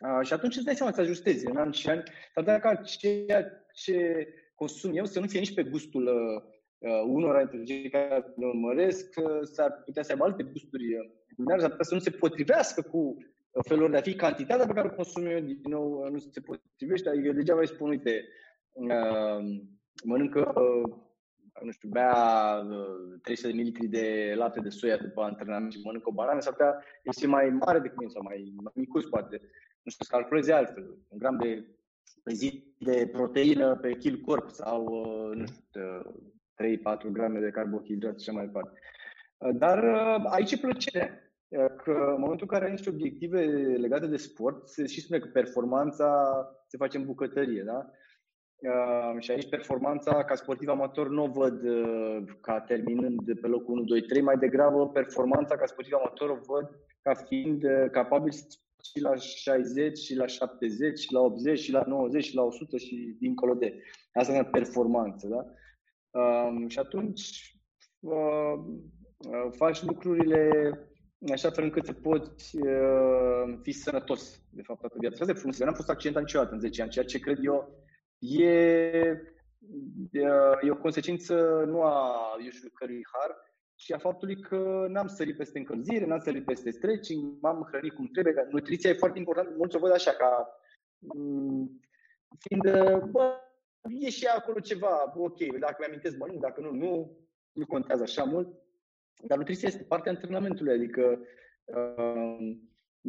Uh, și atunci îți dai seama să ajustezi în ani și ani, dar dacă ceea ce consum eu să nu fie nici pe gustul uh, unora dintre cei care ne urmăresc, uh, s-ar putea să aibă alte gusturi culinare, s-ar putea să nu se potrivească cu felul de a fi, cantitatea pe care o consum eu, din nou, nu se potrivește, adică degeaba îi spun, uite, uh, mănâncă, uh, nu știu, bea uh, 300 de mililitri de lapte de soia după antrenament și mănâncă o banană, s-ar putea să mai mare decât mine sau mai, mai micuț, poate nu știu, să calculezi altfel, un gram de pe zi de proteină pe kil corp sau, uh, nu știu, 3-4 grame de carbohidrați și așa mai departe. Uh, dar uh, aici e plăcerea. Că în momentul în care ai niște obiective legate de sport, se și spune că performanța se face în bucătărie, da? Uh, și aici performanța ca sportiv amator nu o văd uh, ca terminând de pe locul 1, 2, 3, mai degrabă performanța ca sportiv amator o văd ca fiind uh, capabil și la 60, și la 70, și la 80, și la 90, și la 100 și dincolo de. Asta e performanță, da? Uh, și atunci uh, uh, faci lucrurile așa fel încât să poți uh, fi sănătos, de fapt, toată viața. Asta e frumos. Eu n-am fost accidentat niciodată în 10 ani, ceea ce cred eu e, e o consecință nu a, eu știu, cărui har, și a faptului că n-am sărit peste încălzire, n-am sărit peste stretching, m-am hrănit cum trebuie. Nutriția e foarte important, mulți o văd așa, ca mm, fiind, bă, e și acolo ceva, ok, dacă mi-amintesc, mănânc, dacă nu, nu, nu contează așa mult. Dar nutriția este partea antrenamentului, adică uh,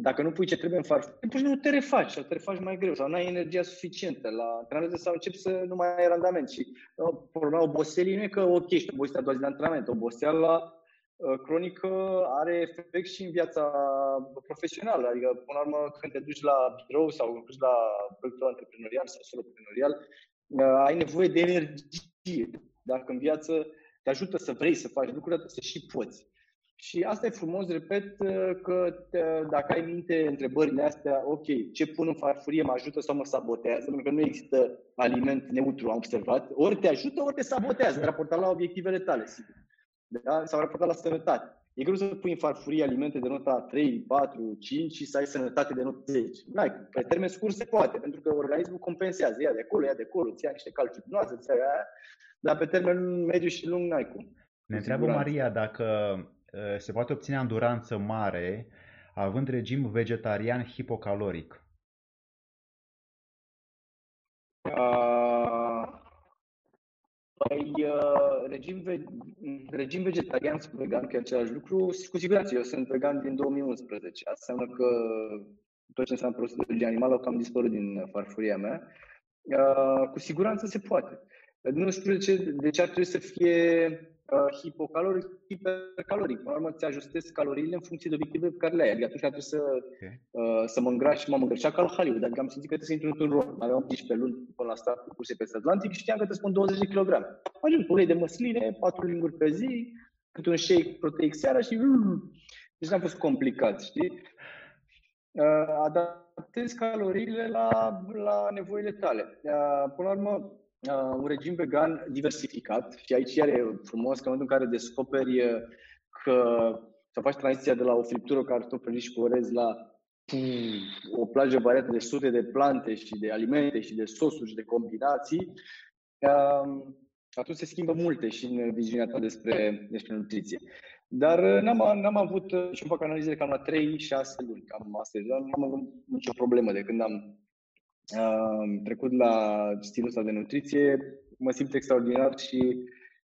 dacă nu pui ce trebuie în farfurie, pur și simplu te refaci sau te refaci mai greu sau nu ai energia suficientă la antrenamente sau începi să nu mai ai randament. Și uh, problema oboselii nu e că ok, ești obosit a doua zi de antrenament. Oboseala uh, cronică are efect și în viața profesională. Adică, până la urmă, când te duci la birou sau când duci la proiectul antreprenorial sau soloprenorial, uh, ai nevoie de energie. Dacă în viață te ajută să vrei să faci lucruri, să și poți. Și asta e frumos, repet, că te, dacă ai minte întrebările astea, ok, ce pun în farfurie mă ajută sau mă sabotează, pentru că nu există aliment neutru, am observat, ori te ajută, ori te sabotează, raportat la obiectivele tale, sigur. Da? Sau raportat la sănătate. E greu să pui în farfurie alimente de nota 3, 4, 5 și să ai sănătate de nota 10. N-ai, pe termen scurt se poate, pentru că organismul compensează, ia de acolo, ia de acolo, ți ia niște calciuminoase, ți ia aia, dar pe termen mediu și lung n-ai cum. Ne întreabă Maria dacă Eh, se poate obține anduranță mare având regim vegetarian hipocaloric? Uh, păi, uh, regim, ve- regim vegetarian sau vegan, că e același lucru, cu siguranță. Eu sunt vegan din 2011. Asta înseamnă că tot ce înseamnă produse de animală au cam dispărut din farfuria mea. Uh, cu siguranță se poate. Nu știu de ce, de ce ar trebui să fie uh, hipocaloric, hipercaloric. Până la urmă, ți ajustezi caloriile în funcție de obiective pe care le ai. Adică atunci trebuie să, okay. uh, să mă îngraș și m-am îngrășat ca la Hollywood. Adică am simțit că trebuie să intru într-un rol. Aveam 18 luni până la start cu curse pe Atlantic și știam că trebuie să spun 20 de kg. Ajung ulei de măsline, 4 linguri pe zi, câte un shake proteic seara și... Deci n-a fost complicat, știi? Uh, adaptezi caloriile la, la nevoile tale. Uh, până la urmă, uh, un regim vegan diversificat și aici iar e frumos că în momentul în care descoperi uh, că să faci tranziția de la o friptură cartofi și cu orez la o plajă variată de sute de plante și de alimente și de sosuri și de combinații, uh, atunci se schimbă multe și în viziunea ta despre, despre nutriție. Dar uh, n-am, n-am avut, uh, și fac analizele cam la 3-6 luni, cam asta, dar n-am avut nicio problemă de când am am trecut la stilul ăsta de nutriție, mă simt extraordinar și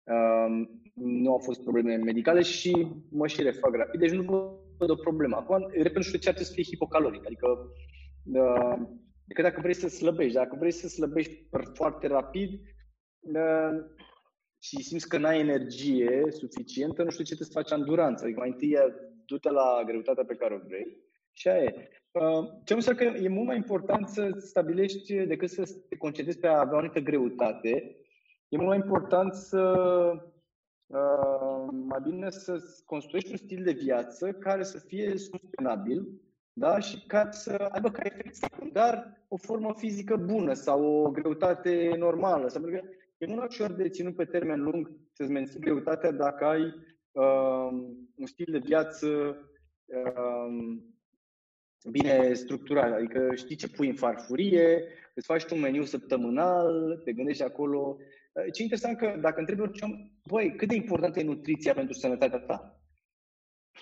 um, nu au fost probleme medicale și mă și refac rapid, deci nu văd o problemă. Acum, repet, nu știu ce ar trebui să fie hipocaloric, adică uh, că dacă vrei să slăbești, dacă vrei să slăbești foarte rapid uh, și simți că n-ai energie suficientă, nu știu ce te să faci anduranță. Adică mai întâi du-te la greutatea pe care o vrei și aia e. Uh, ce înseamnă că e mult mai important să stabilești decât să te concentrezi pe a avea o anumită greutate. E mult mai important să uh, mai bine să construiești un stil de viață care să fie sustenabil da? și ca să aibă ca efect secundar o formă fizică bună sau o greutate normală. Sau că e mult ușor de ținut pe termen lung să-ți menții greutatea dacă ai uh, un stil de viață uh, bine structurat, adică știi ce pui în farfurie, îți faci tu un meniu săptămânal, te gândești acolo. Ce interesant că dacă întrebi orice om, băi, cât de importantă e nutriția pentru sănătatea ta?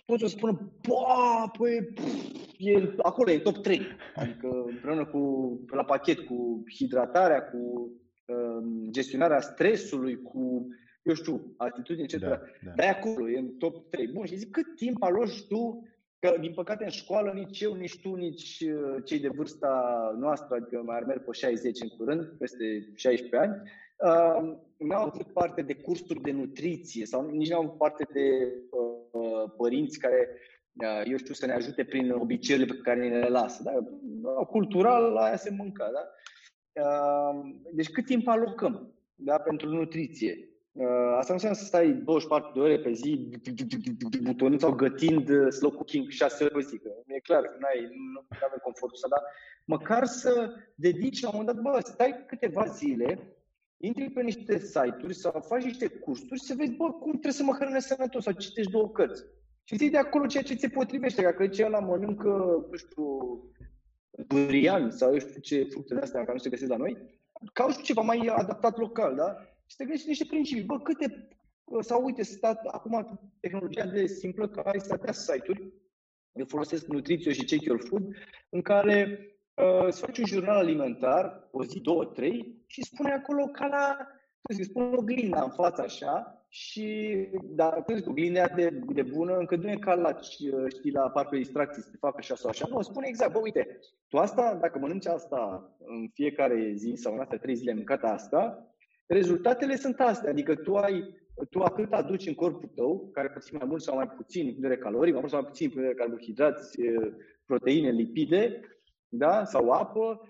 Toți o spună, bă, păi, e, acolo e top 3. Adică împreună cu, la pachet cu hidratarea, cu um, gestionarea stresului, cu, eu știu, atitudine, etc. Da, da. Dar e acolo, e în top 3. Bun, și zic, cât timp aloci tu Că, din păcate, în școală nici eu, nici tu, nici uh, cei de vârsta noastră, adică mai ar merg pe 60 în curând, peste 16 ani, uh, nu au avut parte de cursuri de nutriție sau nici nu au avut parte de uh, părinți care, uh, eu știu, să ne ajute prin obiceiurile pe care ne le lasă. Da? Cultural, la aia se mâncă. Da? Uh, deci cât timp alocăm da? pentru nutriție? Uh, asta nu înseamnă să stai 24 de ore pe zi butonând sau gătind uh, slow cooking 6 ore pe zi. Că e clar că n-ai, nu avem confortul ăsta, dar măcar să dedici la un moment dat, bă, stai câteva zile, intri pe niște site-uri sau faci niște cursuri să vezi, bă, cum trebuie să mă hrănesc sănătos sau citești două cărți. Și zi de acolo ceea ce ți potrivește. Dacă ce la mănâncă, nu știu, durian sau eu știu ce fructe de astea care nu se găsesc la noi, cauți ceva mai adaptat local, da? Și te gândești niște principii. Bă, câte, sau uite, stat, acum tehnologia de simplă că ai să site-uri, eu folosesc Nutrițio și Check Your Food, în care uh, îți faci un jurnal alimentar, o zi, două, trei, și spune acolo ca la, cum zic, spune oglinda în față așa, și dar când zic, oglinda de, de bună, încă nu e ca la, știi, la parcul de distracții să te facă așa sau așa. Nu, spune exact, bă, uite, tu asta, dacă mănânci asta în fiecare zi sau în astea trei zile mâncat asta, rezultatele sunt astea, adică tu ai tu atât aduci în corpul tău, care puțin mai mult sau mai puțin în de calorii, mai mult sau mai puțin în de carbohidrați, proteine, lipide, da? sau apă,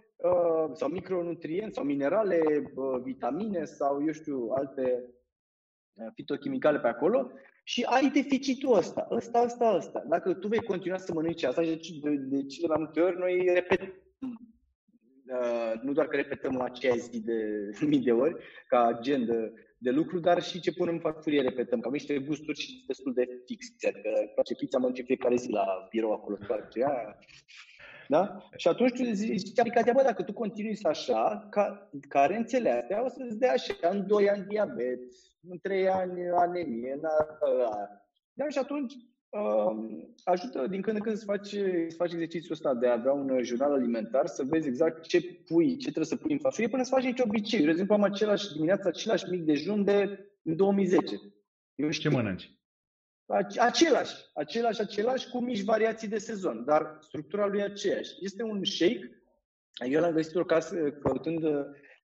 sau micronutrienți, sau minerale, vitamine, sau, eu știu, alte fitochimicale pe acolo și ai deficitul ăsta, ăsta, ăsta, ăsta. Dacă tu vei continua să mănânci asta, de, de, de cele mai multe ori noi repetăm Uh, nu doar că repetăm aceea zi de [laughs] mii de ori ca agenda de lucru, dar și ce punem în farfurie repetăm, că am niște gusturi și destul de fixe. Adică face pizza, mănânce fiecare zi la birou acolo, toate aia. Da? Și atunci tu zici aplicația, bă, dacă tu continui să așa, ca, carențele astea o să-ți dea așa, în 2 ani diabet, în 3 ani anemie, în a, da? Și atunci ajută din când în când să faci, să faci exercițiul ăsta de a avea un jurnal alimentar, să vezi exact ce pui, ce trebuie să pui în farfurie până să faci nici obicei. De exemplu, am același dimineața, același mic dejun de în 2010. Eu știu. Ce mănânci? Același, același, același, cu mici variații de sezon, dar structura lui e aceeași. Este un shake, eu l-am găsit o casă căutând,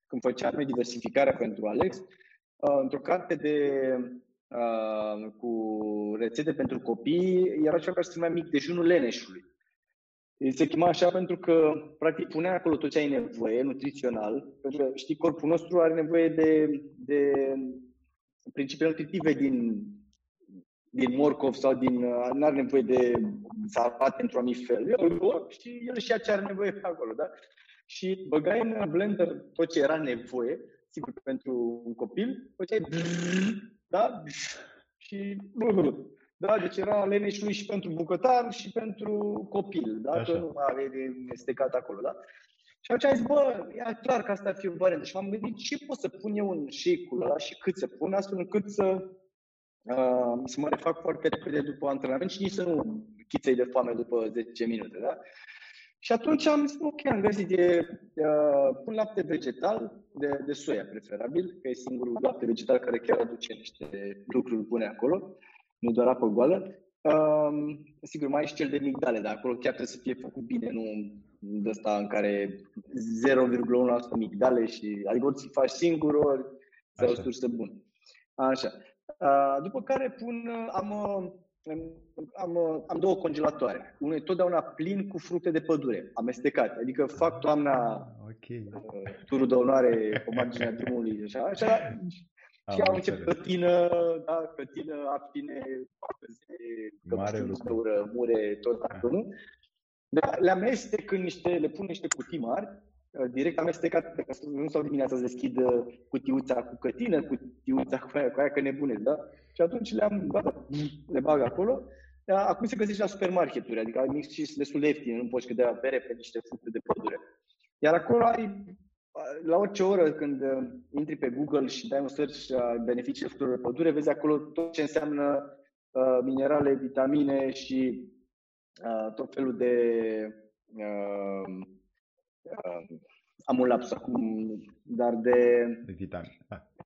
când făceam diversificarea pentru Alex, într-o carte de uh, cu rețete pentru copii, era ceva care se numea mic dejunul leneșului. Se chema așa pentru că, practic, punea acolo tot ce ai nevoie, nutrițional, pentru că, știi, corpul nostru are nevoie de, de principii nutritive din, din morcov sau din... nu are nevoie de salat într-un anumit fel. Eu, și el și ce are nevoie pe acolo, da? Și băgai în blender tot ce era nevoie, sigur, pentru un copil, făceai da? Și da? Deci era leneșului și pentru bucătar și pentru copil, da? Așa. Că nu are stecat acolo, da? Și atunci am zis, bă, e clar că asta ar fi o variantă. Și m-am gândit ce pot să pun eu în shake-ul ăla și cât să pun, astfel încât să, uh, să mă refac foarte repede după antrenament și nici să nu chiței de foame după 10 minute, da? Și atunci am zis, ok, am găsit, e, uh, pun lapte vegetal, de, de soia preferabil, că e singurul lapte vegetal care chiar aduce niște lucruri bune acolo, nu doar apă goală. Um, sigur, mai e și cel de migdale, dar acolo chiar trebuie să fie făcut bine, nu de ăsta în care 0,1% migdale și adică ori ți faci singur, ori să o sursă bună. Așa. Uh, după care pun, am, am, am două congelatoare. Unul e totdeauna plin cu fructe de pădure, amestecate. Adică fac toamna okay. Uh, turul de onoare pe marginea drumului. Așa, așa și am început cătină, da, cătină, aptine, Mare lucru. mure, tot acolo. Le amestec în niște, le pun niște cutii mari, uh, direct amestecat, că nu stau dimineața să deschid uh, cutiuța cu cătină, cutiuța cu aia, cu aia că nebune, da? Și atunci le-am, gata, le bag acolo. Acum se găsește la supermarketuri, adică ai mix și destul de ieftin, nu poți cădea bere pe niște fructe de pădure. Iar acolo ai la orice oră când uh, intri pe Google și dai un search a beneficiile fructelor de pădure, vezi acolo tot ce înseamnă uh, minerale, vitamine și uh, tot felul de uh, uh, am un laps acum, dar de, de vitamine.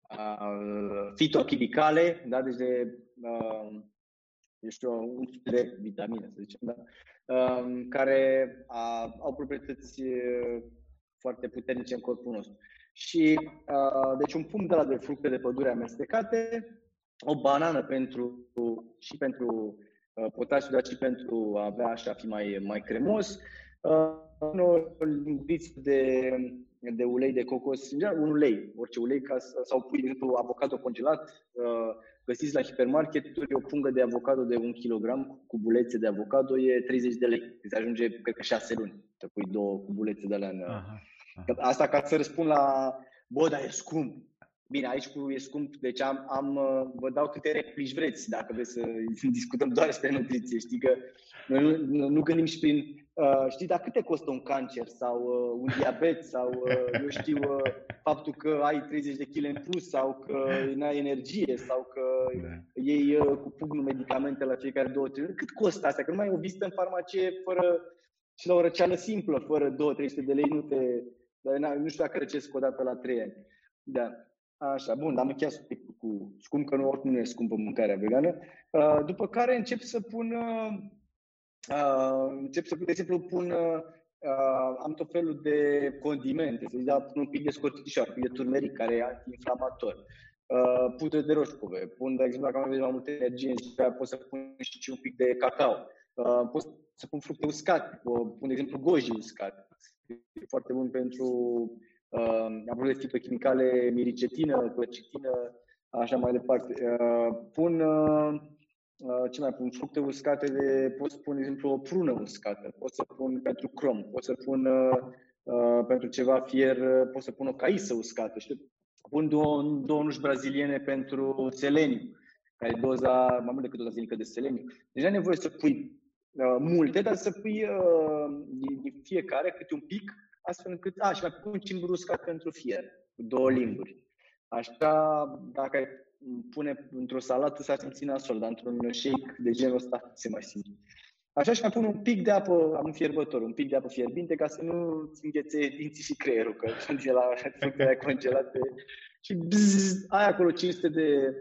Uh, fitochimicale, da, deci de uh, eu știu, un de vitamine, să zicem, da, uh, care a, au proprietăți foarte puternice în corpul nostru. Și, uh, deci un punct de la de fructe de pădure amestecate, o banană pentru, și pentru uh, potasiu, dar și pentru a avea așa, a fi mai, mai cremos, uh, un de, de ulei de cocos, un ulei, orice ulei, ca, sau pui, de exemplu, avocado congelat, uh, găsiți la hipermarketuri o pungă de avocado de un kilogram cu bulețe de avocado e 30 de lei. Îți ajunge, cred că, 6 luni. Te pui două cubulețe de alea în... Aha, aha. Asta ca să răspund la, bă, dar e scump. Bine, aici cu e scump, deci am, am, vă dau câte replici vreți, dacă vreți să [laughs] discutăm doar despre nutriție. Știi că noi nu, nu, nu gândim și prin Uh, știi, dar cât te costă un cancer sau uh, un diabet sau, uh, [laughs] eu știu, uh, faptul că ai 30 de kg în plus sau că [laughs] nu ai energie sau că da. iei uh, cu pugnul medicamente la fiecare două, trei Cât costă asta? Că nu mai e o vizită în farmacie fără și la o răceală simplă, fără 2-300 de lei, nu te... Nu știu dacă răcesc o dată la 3 ani. Da. Așa, bun, dar am încheiat cu, cu scump, că nu, oricum nu e scumpă mâncarea vegană. Uh, după care încep să pun uh, uh, încep să, de exemplu, pun, uh, am tot felul de condimente, să da, pun un pic de scorțișoară, un pic de turmeric, care e antiinflamator, uh, pudre de roșcove, pun, de exemplu, dacă am mai multă energie, pot să pun și un pic de cacao, uh, pot să pun fructe uscate, pun, de exemplu, goji uscat, e foarte bun pentru, uh, am de fitochimicale, miricetină, quercetină, așa mai departe. Uh, pun uh, Uh, ce mai pun? Fructe uscate, de, pot să pun, de exemplu, o prună uscată, pot să pun pentru crom, pot să pun uh, uh pentru ceva fier, uh, pot să pun o caisă uscată, știu? Pun două, două nuși braziliene pentru seleniu, care e doza, mai mult decât doza zilnică de seleniu. Deci ai nevoie să pui uh, multe, dar să pui uh, din fiecare câte un pic, astfel încât, a, și mai pun cimbru uscat pentru fier, cu două limburi. Așa, dacă ai pune într-o salată s-ar simți nasol, dar într-un shake de genul ăsta se mai simte. Așa și mai pun un pic de apă, am un fierbător, un pic de apă fierbinte ca să nu îți înghețe dinții și creierul, că [laughs] sunt de la fructele congelate. Și bzz, ai acolo 500 de,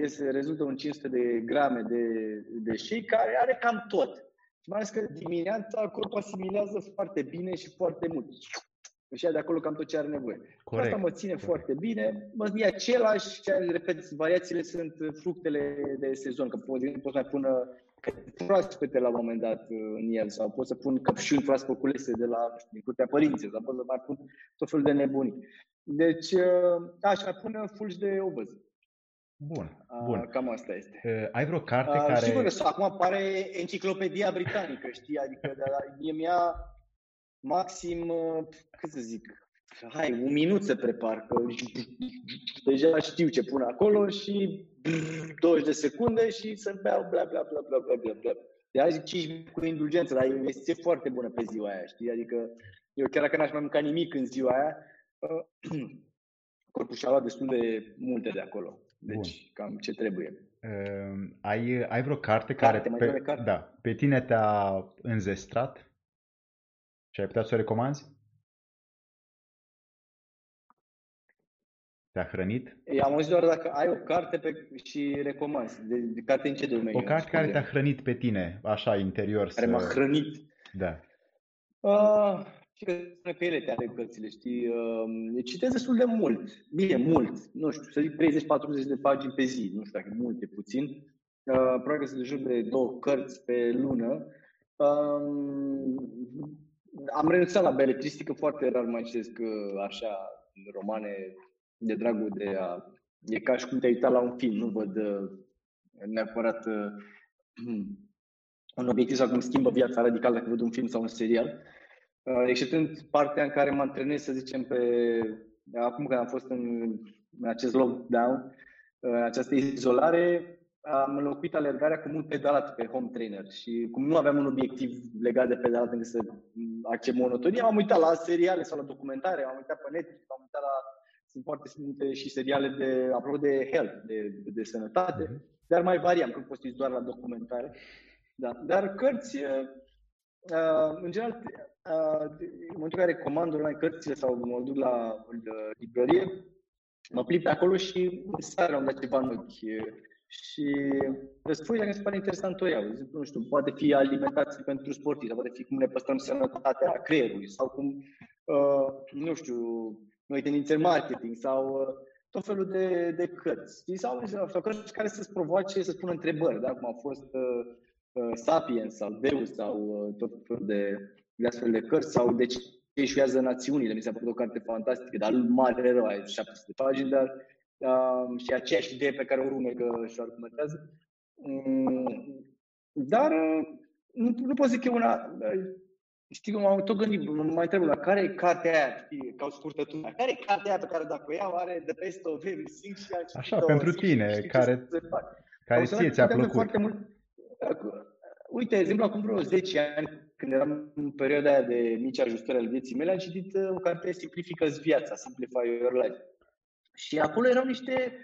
iese, rezultă un 500 de grame de, de shake care are cam tot. Și mai ales că dimineața corpul asimilează foarte bine și foarte mult își ia de acolo cam tot ce are nevoie. Corect. Asta mă ține Corect. foarte bine, mă e același, ce, repet, variațiile sunt fructele de sezon, că poți, poți mai pun proaspete la un moment dat uh, în el sau pot să pun căpșuni proaspăt culese de la, știu, din curtea părinții sau pot să mai pun tot felul de nebuni. Deci, uh, da, și mai pun fulgi de ovăz. Bun, bun. Uh, cam asta este. Uh, ai vreo carte uh, care... Sigur, acum apare enciclopedia britanică, știi? Adică de la, mie mi-a maxim, uh, cât să zic, hai, un minut să prepar, că deja știu ce pun acolo și 20 de secunde și să beau bla bla bla bla bla bla bla. De azi 5 minute cu indulgență, dar e o investiție foarte bună pe ziua aia, știi? Adică eu chiar dacă n-aș mai mânca nimic în ziua aia, uh, [clears throat] corpul și-a luat destul de multe de acolo. Deci Bun. cam ce trebuie. Uh, ai, ai vreo carte, carte care pe, carte? Da, pe tine te-a înzestrat? Și ai putea să o recomanzi? Te-a hrănit? Am auzit doar dacă ai o carte pe, și recomanzi. De, de carte în ce domeniu? O carte care te-a hrănit pe tine, așa, interior. Care să... m-a hrănit? Da. Uh, și că spune că ele te are cărțile, știi? Uh, citesc destul de mult. Bine, mult. Nu știu, să zic 30-40 de pagini pe zi. Nu știu dacă e mult, e puțin. Uh, probabil că sunt de jur de două cărți pe lună. Uh, am renunțat la beletristică, foarte rar mai citesc uh, așa romane de dragul de a... E ca și cum te-ai uitat la un film, nu văd uh, neapărat uh, [clears throat] un obiectiv sau cum schimbă viața radical dacă văd un film sau un serial. Uh, exceptând partea în care mă antrenez, să zicem, pe acum când am fost în, în acest lockdown, în această izolare, am înlocuit alergarea cu mult pedalat pe home trainer și cum nu aveam un obiectiv legat de pedalat încât să accept monotonie, am uitat la seriale sau la documentare, am uitat pe Netflix, am uitat la sunt foarte multe și seriale de, apropo de health, de, de, de sănătate, mm-hmm. dar mai variam, când poți doar la documentare. Da. Dar cărți, uh, uh, în general, uh, în momentul în care comand online cărțile sau mă duc la uh, librărie, mă plimb pe acolo și seara am dat ceva în ochi. Și răspui dacă mi se pare interesant o iau. Zic, nu știu, poate fi alimentație pentru sportivi, poate fi cum ne păstrăm sănătatea creierului sau cum, uh, nu știu, noi tendințe în marketing sau uh, tot felul de, de cărți. Sau, sau cărți care să-ți provoace să spună întrebări, da? cum a fost uh, uh, Sapiens sau Deus sau uh, tot felul de, de astfel de cărți sau de ce eșuează națiunile. Mi s-a părut o carte fantastică, dar mare rău, ai 700 de pagini, dar uh, și aceeași idee pe care o runecă și o argumentează. Um, dar uh, nu, nu pot zic că e una Știi cum am tot gândit, mă mai întreb la care e cartea aia, știi, ca o scurtătură, care e cartea aia pe care dacă o iau are the best of everything și Așa, pentru tine, știi care, care ție ți-a plăcut. Foarte mult. Uite, de exemplu, acum vreo 10 ani, când eram în perioada aia de mici ajustări ale vieții mele, am citit uh, o carte Simplifică-ți viața, Simplify Your Life. Și acolo erau niște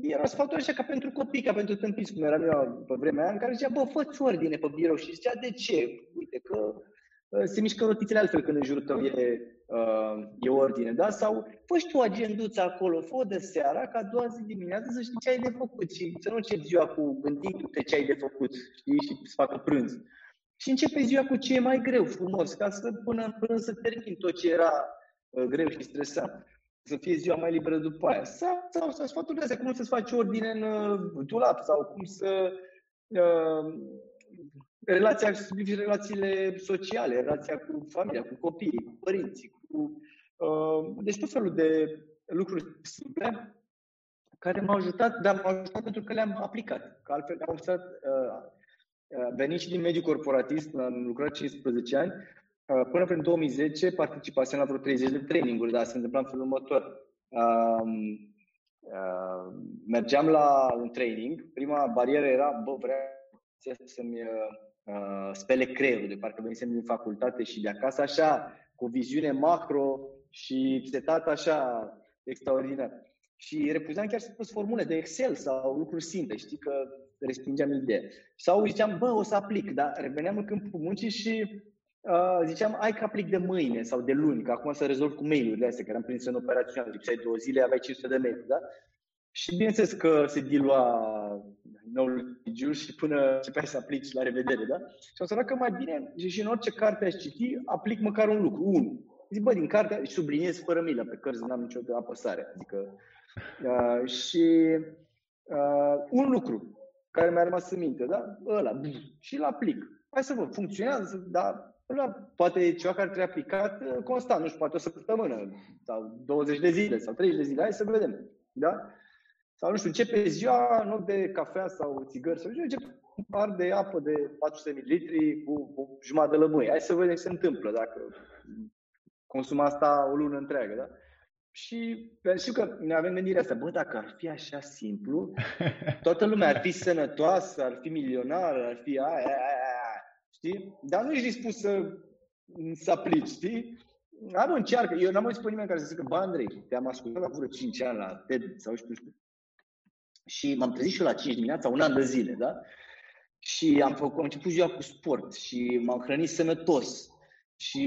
erau sfaturi așa ca pentru copii, ca pentru tâmpiți, cum eram eu pe vremea aia, în care zicea, bă, fă ordine pe birou și zicea, de ce? Uite că Uh, se mișcă rotițele altfel când în jurul tău e, uh, e ordine, da? Sau fă tu o agenduță acolo, fă de seara, ca a doua zi dimineață să știi ce ai de făcut și să nu începi ziua cu gândindu-te ce ai de făcut, știi, și să facă prânz. Și începe ziua cu ce e mai greu, frumos, ca să până, până să termin tot ce era uh, greu și stresant. Să fie ziua mai liberă după aia. Sau, sau, sau sfaturi astea, cum să-ți faci ordine în uh, dulap sau cum să uh, relația, relațiile sociale, relația cu familia, cu copiii, cu părinții, cu... Uh, deci tot felul de lucruri simple care m-au ajutat, dar m-au ajutat pentru că le-am aplicat. Că altfel am stat, uh, uh, venit și din mediul corporatist, am lucrat 15 ani, uh, până prin 2010 participasem la vreo 30 de traininguri, dar se întâmpla în felul următor. Uh, uh, mergeam la un training, prima barieră era, bă, vreau să-mi uh, uh, spele creierul, de parcă venisem din facultate și de acasă, așa, cu viziune macro și setat așa extraordinar. Și repuzeam chiar să pus formule de Excel sau lucruri simple, știi că respingeam ideea. Sau ziceam, bă, o să aplic, dar reveneam în câmpul muncii și uh, ziceam, ai că aplic de mâine sau de luni, că acum să rezolv cu mail-urile astea, că eram prins în operațiune, lipseai două zile, aveai 500 de mail, da? Și bineînțeles că se dilua knowledge și până începeai să aplici la revedere, da? Și am să că mai bine, și în orice carte aș citi, aplic măcar un lucru, unul. Zic, bă, din carte și subliniez fără milă, pe cărți n-am nicio apăsare. Adică, uh, și uh, un lucru care mi-a rămas în minte, da? Ăla, și îl aplic. Hai să văd, funcționează, dar ăla poate e ceva care trebuie aplicat uh, constant, nu știu, poate o săptămână sau 20 de zile sau 30 de zile, hai să vedem. Da? sau nu știu, începe ziua, în loc de cafea sau țigări, sau începe un par de apă de 400 ml cu, cu jumătate de lămâie. Hai să vedem ce se întâmplă dacă consumă asta o lună întreagă, da? Și știu că ne avem gândirea asta, bă, dacă ar fi așa simplu, [laughs] toată lumea ar fi sănătoasă, ar fi milionară, ar fi aia, aia, aia, știi? Dar nu ești dispus să, să aplici, știi? Am încearcă. Eu n-am auzit pe nimeni care să zică, bă, Andrei, te-am ascultat la vreo 5 ani la TED sau știu, știu. Și m-am trezit și eu la 5 dimineața, un an de zile, da? Și am, făcut, am început ziua cu sport și m-am hrănit sănătos. și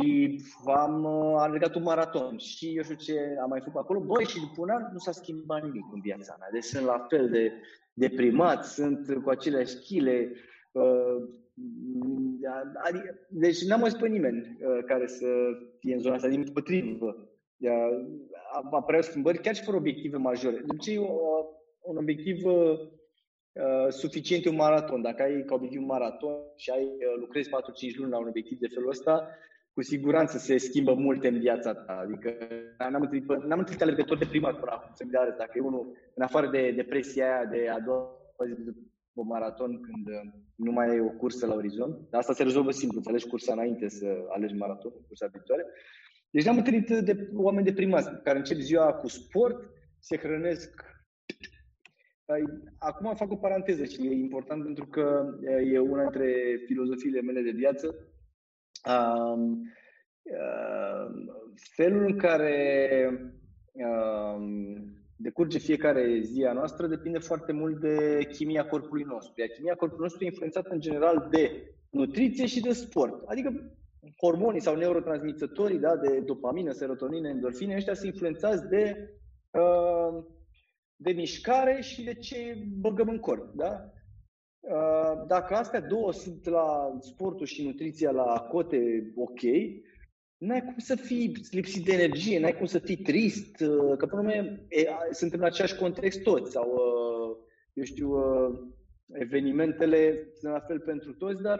am uh, alergat un maraton și eu știu ce am mai făcut acolo. Băi, și după un an nu s-a schimbat nimic în viața mea. Deci sunt la fel de deprimat, sunt cu aceleași chile. Uh, adică, deci n-am mai pe nimeni uh, care să fie în zona asta, din potrivă. Apăreau schimbări chiar și fără obiective majore. Deci un obiectiv Uh, suficient un maraton. Dacă ai ca obiectiv un maraton și ai uh, lucrezi 4-5 luni la un obiectiv de felul ăsta, cu siguranță se schimbă multe în viața ta. Adică n-am întâlnit, n-am întâlnit alergători de primat până acum să arăt. Dacă e unul, în afară de depresia aia de a doua zi de un maraton când uh, nu mai ai o cursă la orizont, dar asta se rezolvă simplu, îți alegi cursa înainte să alegi maraton, cursa viitoare. Deci n-am întâlnit de oameni deprimați care încep ziua cu sport, se hrănesc Acum fac o paranteză și e important pentru că e una dintre filozofiile mele de viață. Um, felul în care um, decurge fiecare zi a noastră depinde foarte mult de chimia corpului nostru. Iar chimia corpului nostru e influențată în general de nutriție și de sport. Adică hormonii sau neurotransmițătorii da, de dopamină, serotonină, endorfine, ăștia sunt influențați de uh, de mișcare și de ce băgăm în corp. Da? Uh, dacă astea două sunt la sportul și nutriția la cote ok, n-ai cum să fii lipsit de energie, n-ai cum să fii trist, uh, că până urmă suntem în același context toți sau, uh, eu știu, evenimentele sunt la fel pentru toți, dar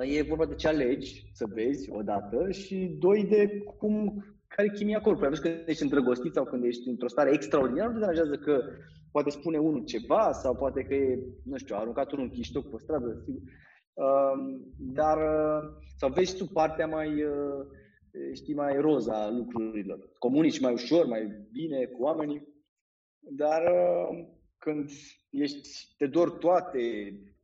e vorba de ce alegi să vezi odată și doi de cum care e chimia corpului. Atunci când ești îndrăgostit sau când ești într-o stare extraordinară, nu te deranjează că poate spune unul ceva sau poate că e, nu știu, a aruncat unul un chiștoc pe stradă, sigur. Uh, dar, uh, sau vezi tu partea mai, uh, știi, mai roza a lucrurilor. Comunici mai ușor, mai bine cu oamenii, dar uh, când ești, te dor toate,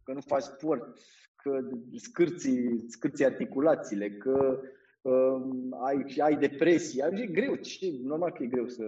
că nu faci sport, că scârții, scârții articulațiile, că uh, ai, ai depresie, e greu, ce, normal că e greu să,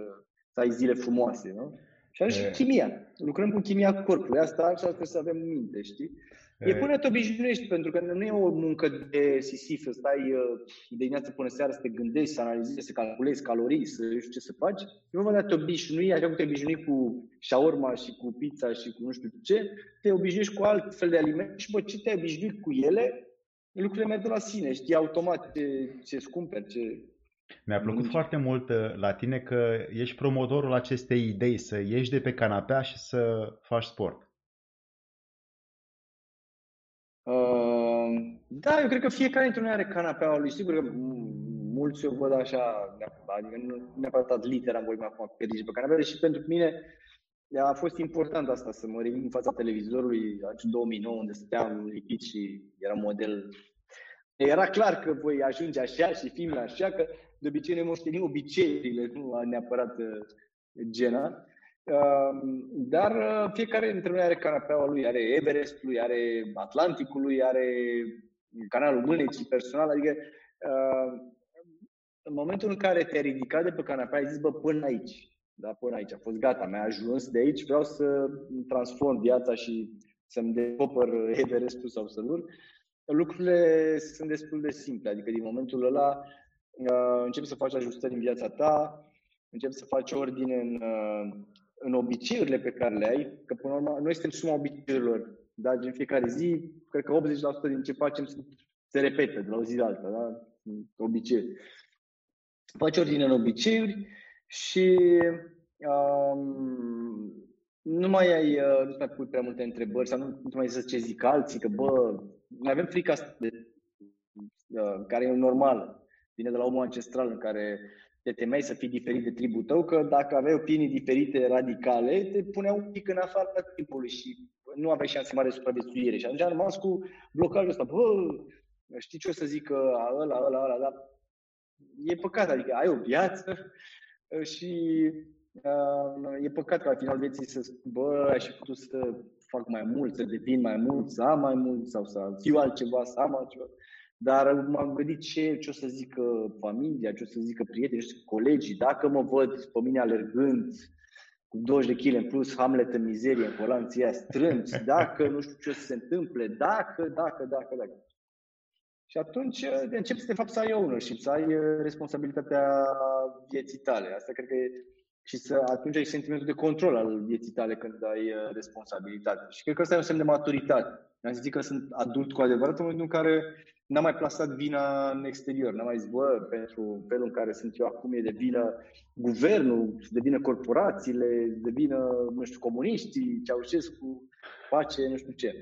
să ai zile frumoase, nu? Și atunci e... chimia. Lucrăm cu chimia corpului. Asta așa trebuie să avem minte, știi? E, e până te obișnuiești, pentru că nu e o muncă de sisif, să stai uh, de dimineață până seara să te gândești, să analizezi, să calculezi calorii, să știu ce să faci. E vorba de a te obișnui, așa cum te obișnui cu shawarma și cu pizza și cu nu știu ce, te obișnuiești cu alt fel de alimente și bă, ce te-ai obișnuit cu ele, lucrurile merg de la sine, știi automat ce, ce cumperi, ce... Mi-a plăcut mm. foarte mult uh, la tine că ești promotorul acestei idei, să ieși de pe canapea și să faci sport. Da, eu cred că fiecare dintre noi are canapeaua lui. Sigur că mulți o văd așa, adică nu neapărat litera am vorbit acum pe pe canapea, deși pentru mine a fost important asta, să mă ridic în fața televizorului în 2009, unde stăteam lipit și era model. Era clar că voi ajunge așa și filme așa, că de obicei ne moștenim obiceiurile, nu neapărat uh, gena. Um, dar uh, fiecare dintre noi are canapeaua lui, are Everest lui, are Atlanticul lui, are canalul Mânecii personal, adică uh, în momentul în care te-ai ridicat de pe canapea, ai zis, bă, până aici da, până aici. A fost gata, mi-a ajuns de aici, vreau să transform viața și să-mi descoper Everestul sau să urc. Lucrurile sunt destul de simple, adică din momentul ăla uh, începi să faci ajustări în viața ta, începi să faci ordine în, uh, în obiceiurile pe care le ai, că până la urmă noi suntem suma obiceiurilor, da? în fiecare zi, cred că 80% din ce facem se repetă de la o zi la alta, da? obiceiuri. Faci ordine în obiceiuri, și um, nu mai ai, uh, nu mai pui prea multe întrebări sau nu, nu mai să ce zic alții, că bă, noi avem frica asta de, uh, care e normal, vine de la omul ancestral în care te temeai să fii diferit de tribul tău, că dacă aveai opinii diferite, radicale, te punea un pic în afara tribului și nu aveai șanse mari de supraviețuire. Și atunci am rămas cu blocajul ăsta. Bă, știi ce o să zic ăla, ăla, ăla, dar e păcat, adică ai o viață, [laughs] și uh, e păcat că la final vieții să spun, bă, aș fi putut să fac mai mult, să devin mai mult, să am mai mult sau să fiu altceva, să am altceva. Dar m-am gândit ce, ce o să zică familia, ce o să zică prietenii, și colegii, dacă mă văd pe mine alergând cu 20 de kg în plus, Hamlet în mizerie, în colanția strângi, dacă nu știu ce o să se întâmple, dacă, dacă, dacă, dacă. Și atunci începi, de fapt, să ai ownership, să ai responsabilitatea vieții tale. Asta cred că e și să atunci ai sentimentul de control al vieții tale când ai responsabilitate. Și cred că ăsta e un semn de maturitate. Am zis că sunt adult cu adevărat în momentul în care n-am mai plasat vina în exterior. N-am mai zis, bă, pentru felul în care sunt eu acum e de vină guvernul, de vină corporațiile, de vină, nu știu, comuniștii, Ceaușescu, pace, nu știu ce.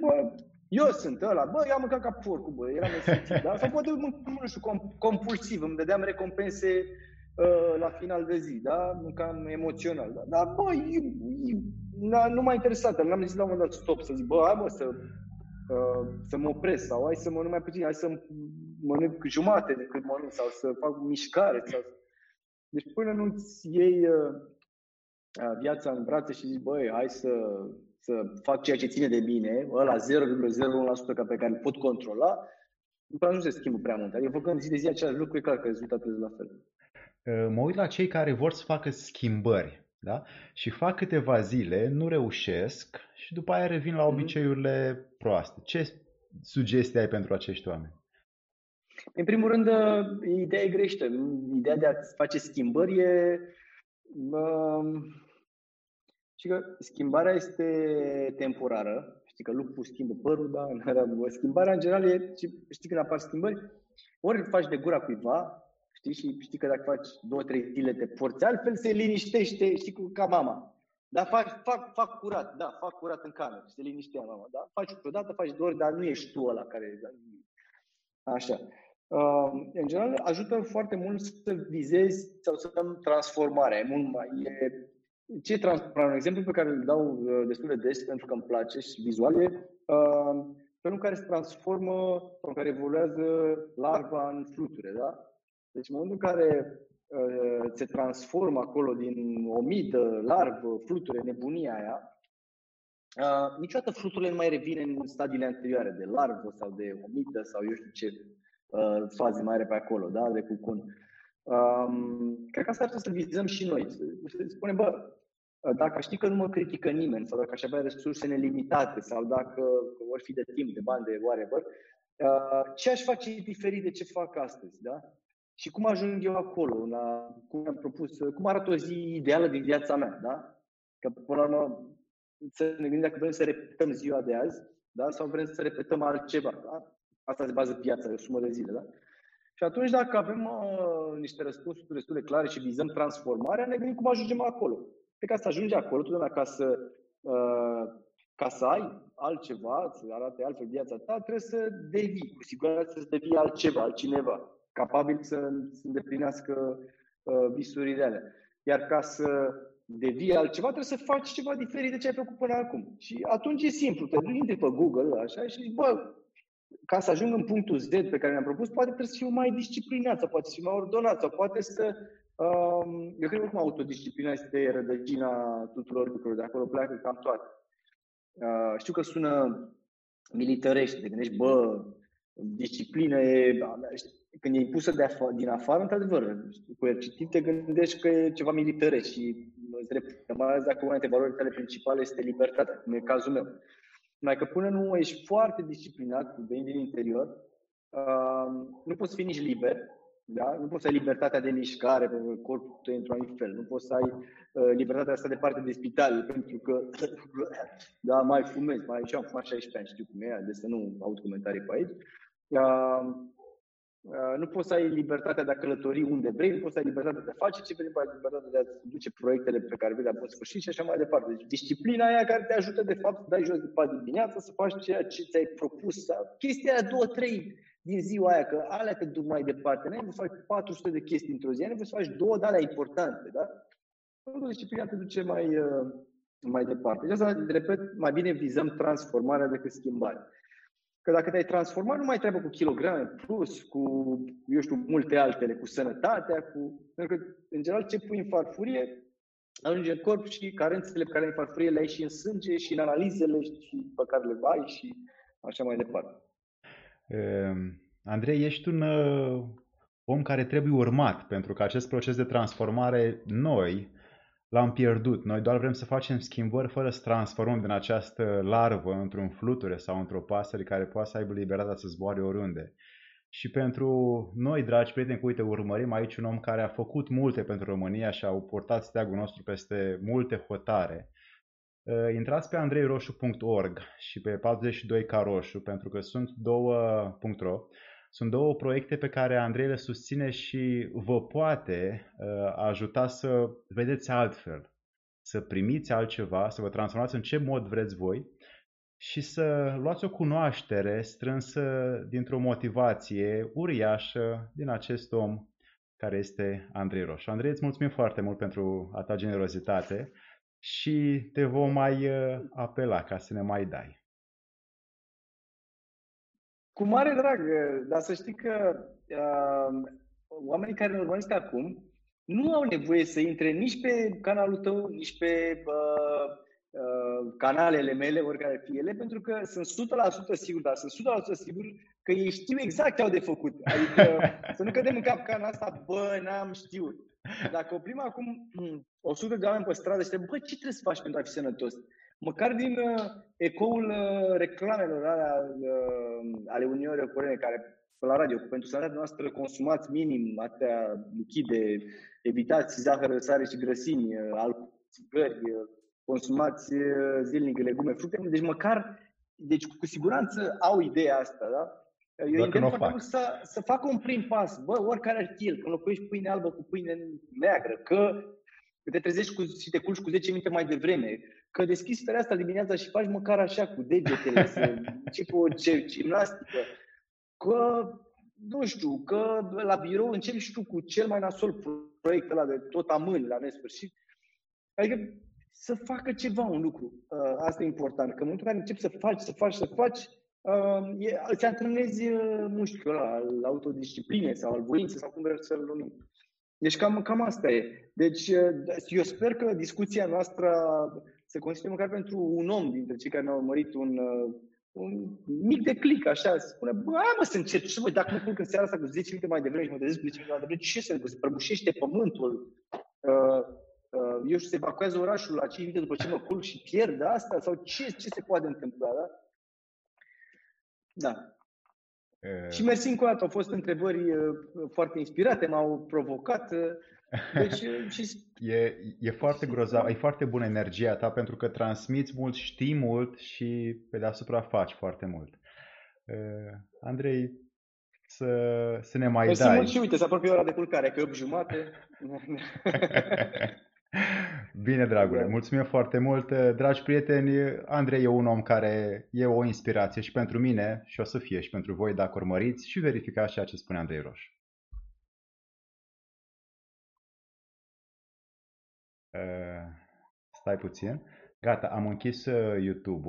Bă, eu sunt ăla, bă, eu am mâncat ca porcul, bă, eram esențial, da? Sau poate, nu știu, compulsiv, îmi dădeam recompense uh, la final de zi, da? Mâncam emoțional, da? Dar, bă, eu, eu, nu m-a interesat, n-am zis la un moment dat stop, să zic, bă, hai mă să Uh, să mă opresc sau hai să mănânc mai puțin, hai să mănânc jumate decât mănânc sau să fac mișcare. Sau... Deci până nu-ți iei uh, uh, viața în brațe și zici, băi, hai să, să fac ceea ce ține de bine, ăla 0,01% pe care îl pot controla, după nu se schimbă prea mult. Adică făcând zi de zi același lucru, e clar că rezultatul este la fel. Mă uit la cei care vor să facă schimbări da? Și fac câteva zile, nu reușesc și după aia revin la mhm. obiceiurile proaste. Ce sugestii ai pentru acești oameni? În primul rând, ideea e greșită. Ideea de a face schimbări e... Uh, și că schimbarea este temporară. Știi că lupul schimbă părul, da? [laughs] Schimbarea, în general, e... Știi când apar schimbări? Ori îl faci de gura cuiva, Știi? Și știi că dacă faci două, trei zile te porți altfel, se liniștește, știi, ca mama. Da, fac, fac, fac curat, da, fac curat în cameră, se liniștea mama, da? Faci o dată, faci două ori, dar nu ești tu ăla care... Așa. Uh, în general, ajută foarte mult să vizezi sau să dăm transformare. Mult mai, e, ce transformare? Un exemplu pe care îl dau uh, destul de des pentru că îmi place și vizual e uh, felul în care se transformă, în care evoluează larva în fluture, da? Deci în momentul în care uh, se transformă acolo din o mită, larvă, fluture, nebunia aia, uh, niciodată fluturile nu mai revin în stadiile anterioare, de larvă sau de omită sau eu știu ce uh, faze mai are pe acolo, da, de cucun. Um, cred că asta ar trebui să vizăm și noi. Să spunem, bă, dacă știi că nu mă critică nimeni sau dacă aș avea resurse nelimitate sau dacă vor fi de timp, de bani, de whatever, uh, ce aș face diferit de ce fac astăzi, da? Și cum ajung eu acolo, la, cum am propus, cum arată o zi ideală din viața mea, da? Că până la urmă să ne gândim dacă vrem să repetăm ziua de azi, da? Sau vrem să repetăm altceva, da? Asta se bază viața, o sumă de zile, da? Și atunci dacă avem uh, niște răspunsuri destul de clare și vizăm transformarea, ne gândim cum ajungem acolo. Pe ca să ajungi acolo, totdeauna ca să, uh, ca să ai altceva, să arate altfel viața ta, trebuie să devii, cu siguranță să devii altceva, altcineva capabil să, să îndeplinească uh, visurile alea. Iar ca să devii altceva, trebuie să faci ceva diferit de ce ai făcut până acum. Și atunci e simplu, te duci pe Google așa și zici, bă, ca să ajung în punctul Z pe care mi-am propus, poate trebuie să fiu mai disciplinat sau poate să fiu mai ordonat sau poate să... Um, eu cred că autodisciplina este rădăcina tuturor lucrurilor, de acolo pleacă cam toate. Uh, știu că sună militărește, te gândești, bă, disciplină e, când e impusă de af- din afară, într-adevăr, coercitiv te gândești că e ceva militar și îți repet, mai ales dacă una dintre valorile tale principale este libertatea, cum e cazul meu. Mai că până nu ești foarte disciplinat, veni din interior, uh, nu poți fi nici liber, da? nu poți să ai libertatea de mișcare pe corpul tău într-un anumit fel, nu poți să ai uh, libertatea asta departe de spital, pentru că [coughs] da, mai fumezi, mai și am fumat 16 ani, știu cum e, de să nu aud comentarii pe aici. Uh, Uh, nu poți să ai libertatea de a călători unde vrei, nu poți să ai libertatea de a face ce vrei, nu poți să ai libertatea de a duce proiectele pe care vrei la bun sfârșit și așa mai departe. Deci disciplina aia care te ajută de fapt să dai jos de pat dimineața, să faci ceea ce ți-ai propus, sau chestia aia două, trei din ziua aia, că alea te duc mai departe. Nu ai să faci 400 de chestii într-o zi, ai nevoie să faci două de alea importante, da? Disciplina te duce mai, uh, mai departe. Deci asta, repet, mai bine vizăm transformarea decât schimbarea. Că dacă te-ai transformat, nu mai trebuie cu kilograme plus, cu, eu știu, multe altele, cu sănătatea, cu... Pentru că, în general, ce pui în farfurie, ajunge în corp și carențele pe care le ai în farfurie le ai și în sânge și în analizele și pe care le ai și așa mai departe. Uh, Andrei, ești un uh, om care trebuie urmat pentru că acest proces de transformare noi l-am pierdut. Noi doar vrem să facem schimbări fără să transformăm din această larvă într-un fluture sau într-o pasăre care poate să aibă libertatea să zboare oriunde. Și pentru noi, dragi prieteni, uite, urmărim aici un om care a făcut multe pentru România și a purtat steagul nostru peste multe hotare. Uh, intrați pe andreiroșu.org și pe 42 caroșu pentru că sunt două.ro sunt două proiecte pe care Andrei le susține și vă poate uh, ajuta să vedeți altfel, să primiți altceva, să vă transformați în ce mod vreți voi și să luați o cunoaștere strânsă dintr-o motivație uriașă din acest om care este Andrei Roșu. Andrei, îți mulțumim foarte mult pentru a ta generozitate și te vom mai uh, apela ca să ne mai dai. Cu mare drag, dar să știi că uh, oamenii care ne urmăresc acum nu au nevoie să intre nici pe canalul tău, nici pe uh, uh, canalele mele, oricare fie ele, pentru că sunt 100% sigur, dar sunt 100% sigur că ei știu exact ce au de făcut. Adică [laughs] să nu cădem în capcana asta, bă, n-am știut. Dacă oprim acum 100 de oameni pe stradă și bă, ce trebuie să faci pentru a fi sănătos? Măcar din uh, ecoul uh, reclamelor alea, uh, ale Uniunii Europene, care la radio, pentru sănătatea noastră consumați minim atâtea lichide, evitați zahăr, sare și grăsimi, uh, alcool, țigări, uh, consumați uh, zilnic legume, fructe, deci măcar, deci cu siguranță au ideea asta, da? Eu îndemn foarte mult să, să facă un prim pas. Bă, oricare ar fi el, că locuiești pâine albă cu pâine neagră, că te trezești cu, și te culci cu 10 minute mai devreme, că deschizi fereastra dimineața și faci măcar așa cu degetele, să începi o gimnastică, că, nu știu, că la birou începi și tu cu cel mai nasol proiect ăla de tot amâni la nesfârșit. Adică să facă ceva un lucru. Uh, asta e important. Că în momentul în care începi să faci, să faci, să faci, uh, e, îți antrenezi uh, mușchiul ăla al autodiscipline sau al voinței sau cum vreți să-l numim. Deci cam, cam asta e. Deci eu sper că discuția noastră se consideră măcar pentru un om dintre cei care ne-au urmărit un, un mic de click, așa, să spune, bă, mă, să încerc, și mă, dacă mă culc în seara asta cu 10 minute mai devreme și mă trezesc cu 10 minute mai devreme, ce se, se prăbușește pământul, uh, uh, eu știu, se evacuează orașul la 5 minute după ce mă culc și pierd asta, sau ce, ce se poate întâmpla, da? Da. Uh... Și mersi încă o dată, au fost întrebări uh, foarte inspirate, m-au provocat. Uh, deci, [laughs] și... e, e foarte grozav, e foarte bună energia ta pentru că transmiți mult, știi mult și pe deasupra faci foarte mult. Uh, Andrei, să, să ne mai Mersi dai. mult și uite, se apropie ora de culcare, că e 8 jumate. [laughs] Bine, dragule, da. mulțumim foarte mult. Dragi prieteni, Andrei e un om care e o inspirație și pentru mine și o să fie și pentru voi dacă urmăriți și verificați ceea ce spune Andrei Roș. Stai puțin. Gata, am închis uh, YouTube-ul.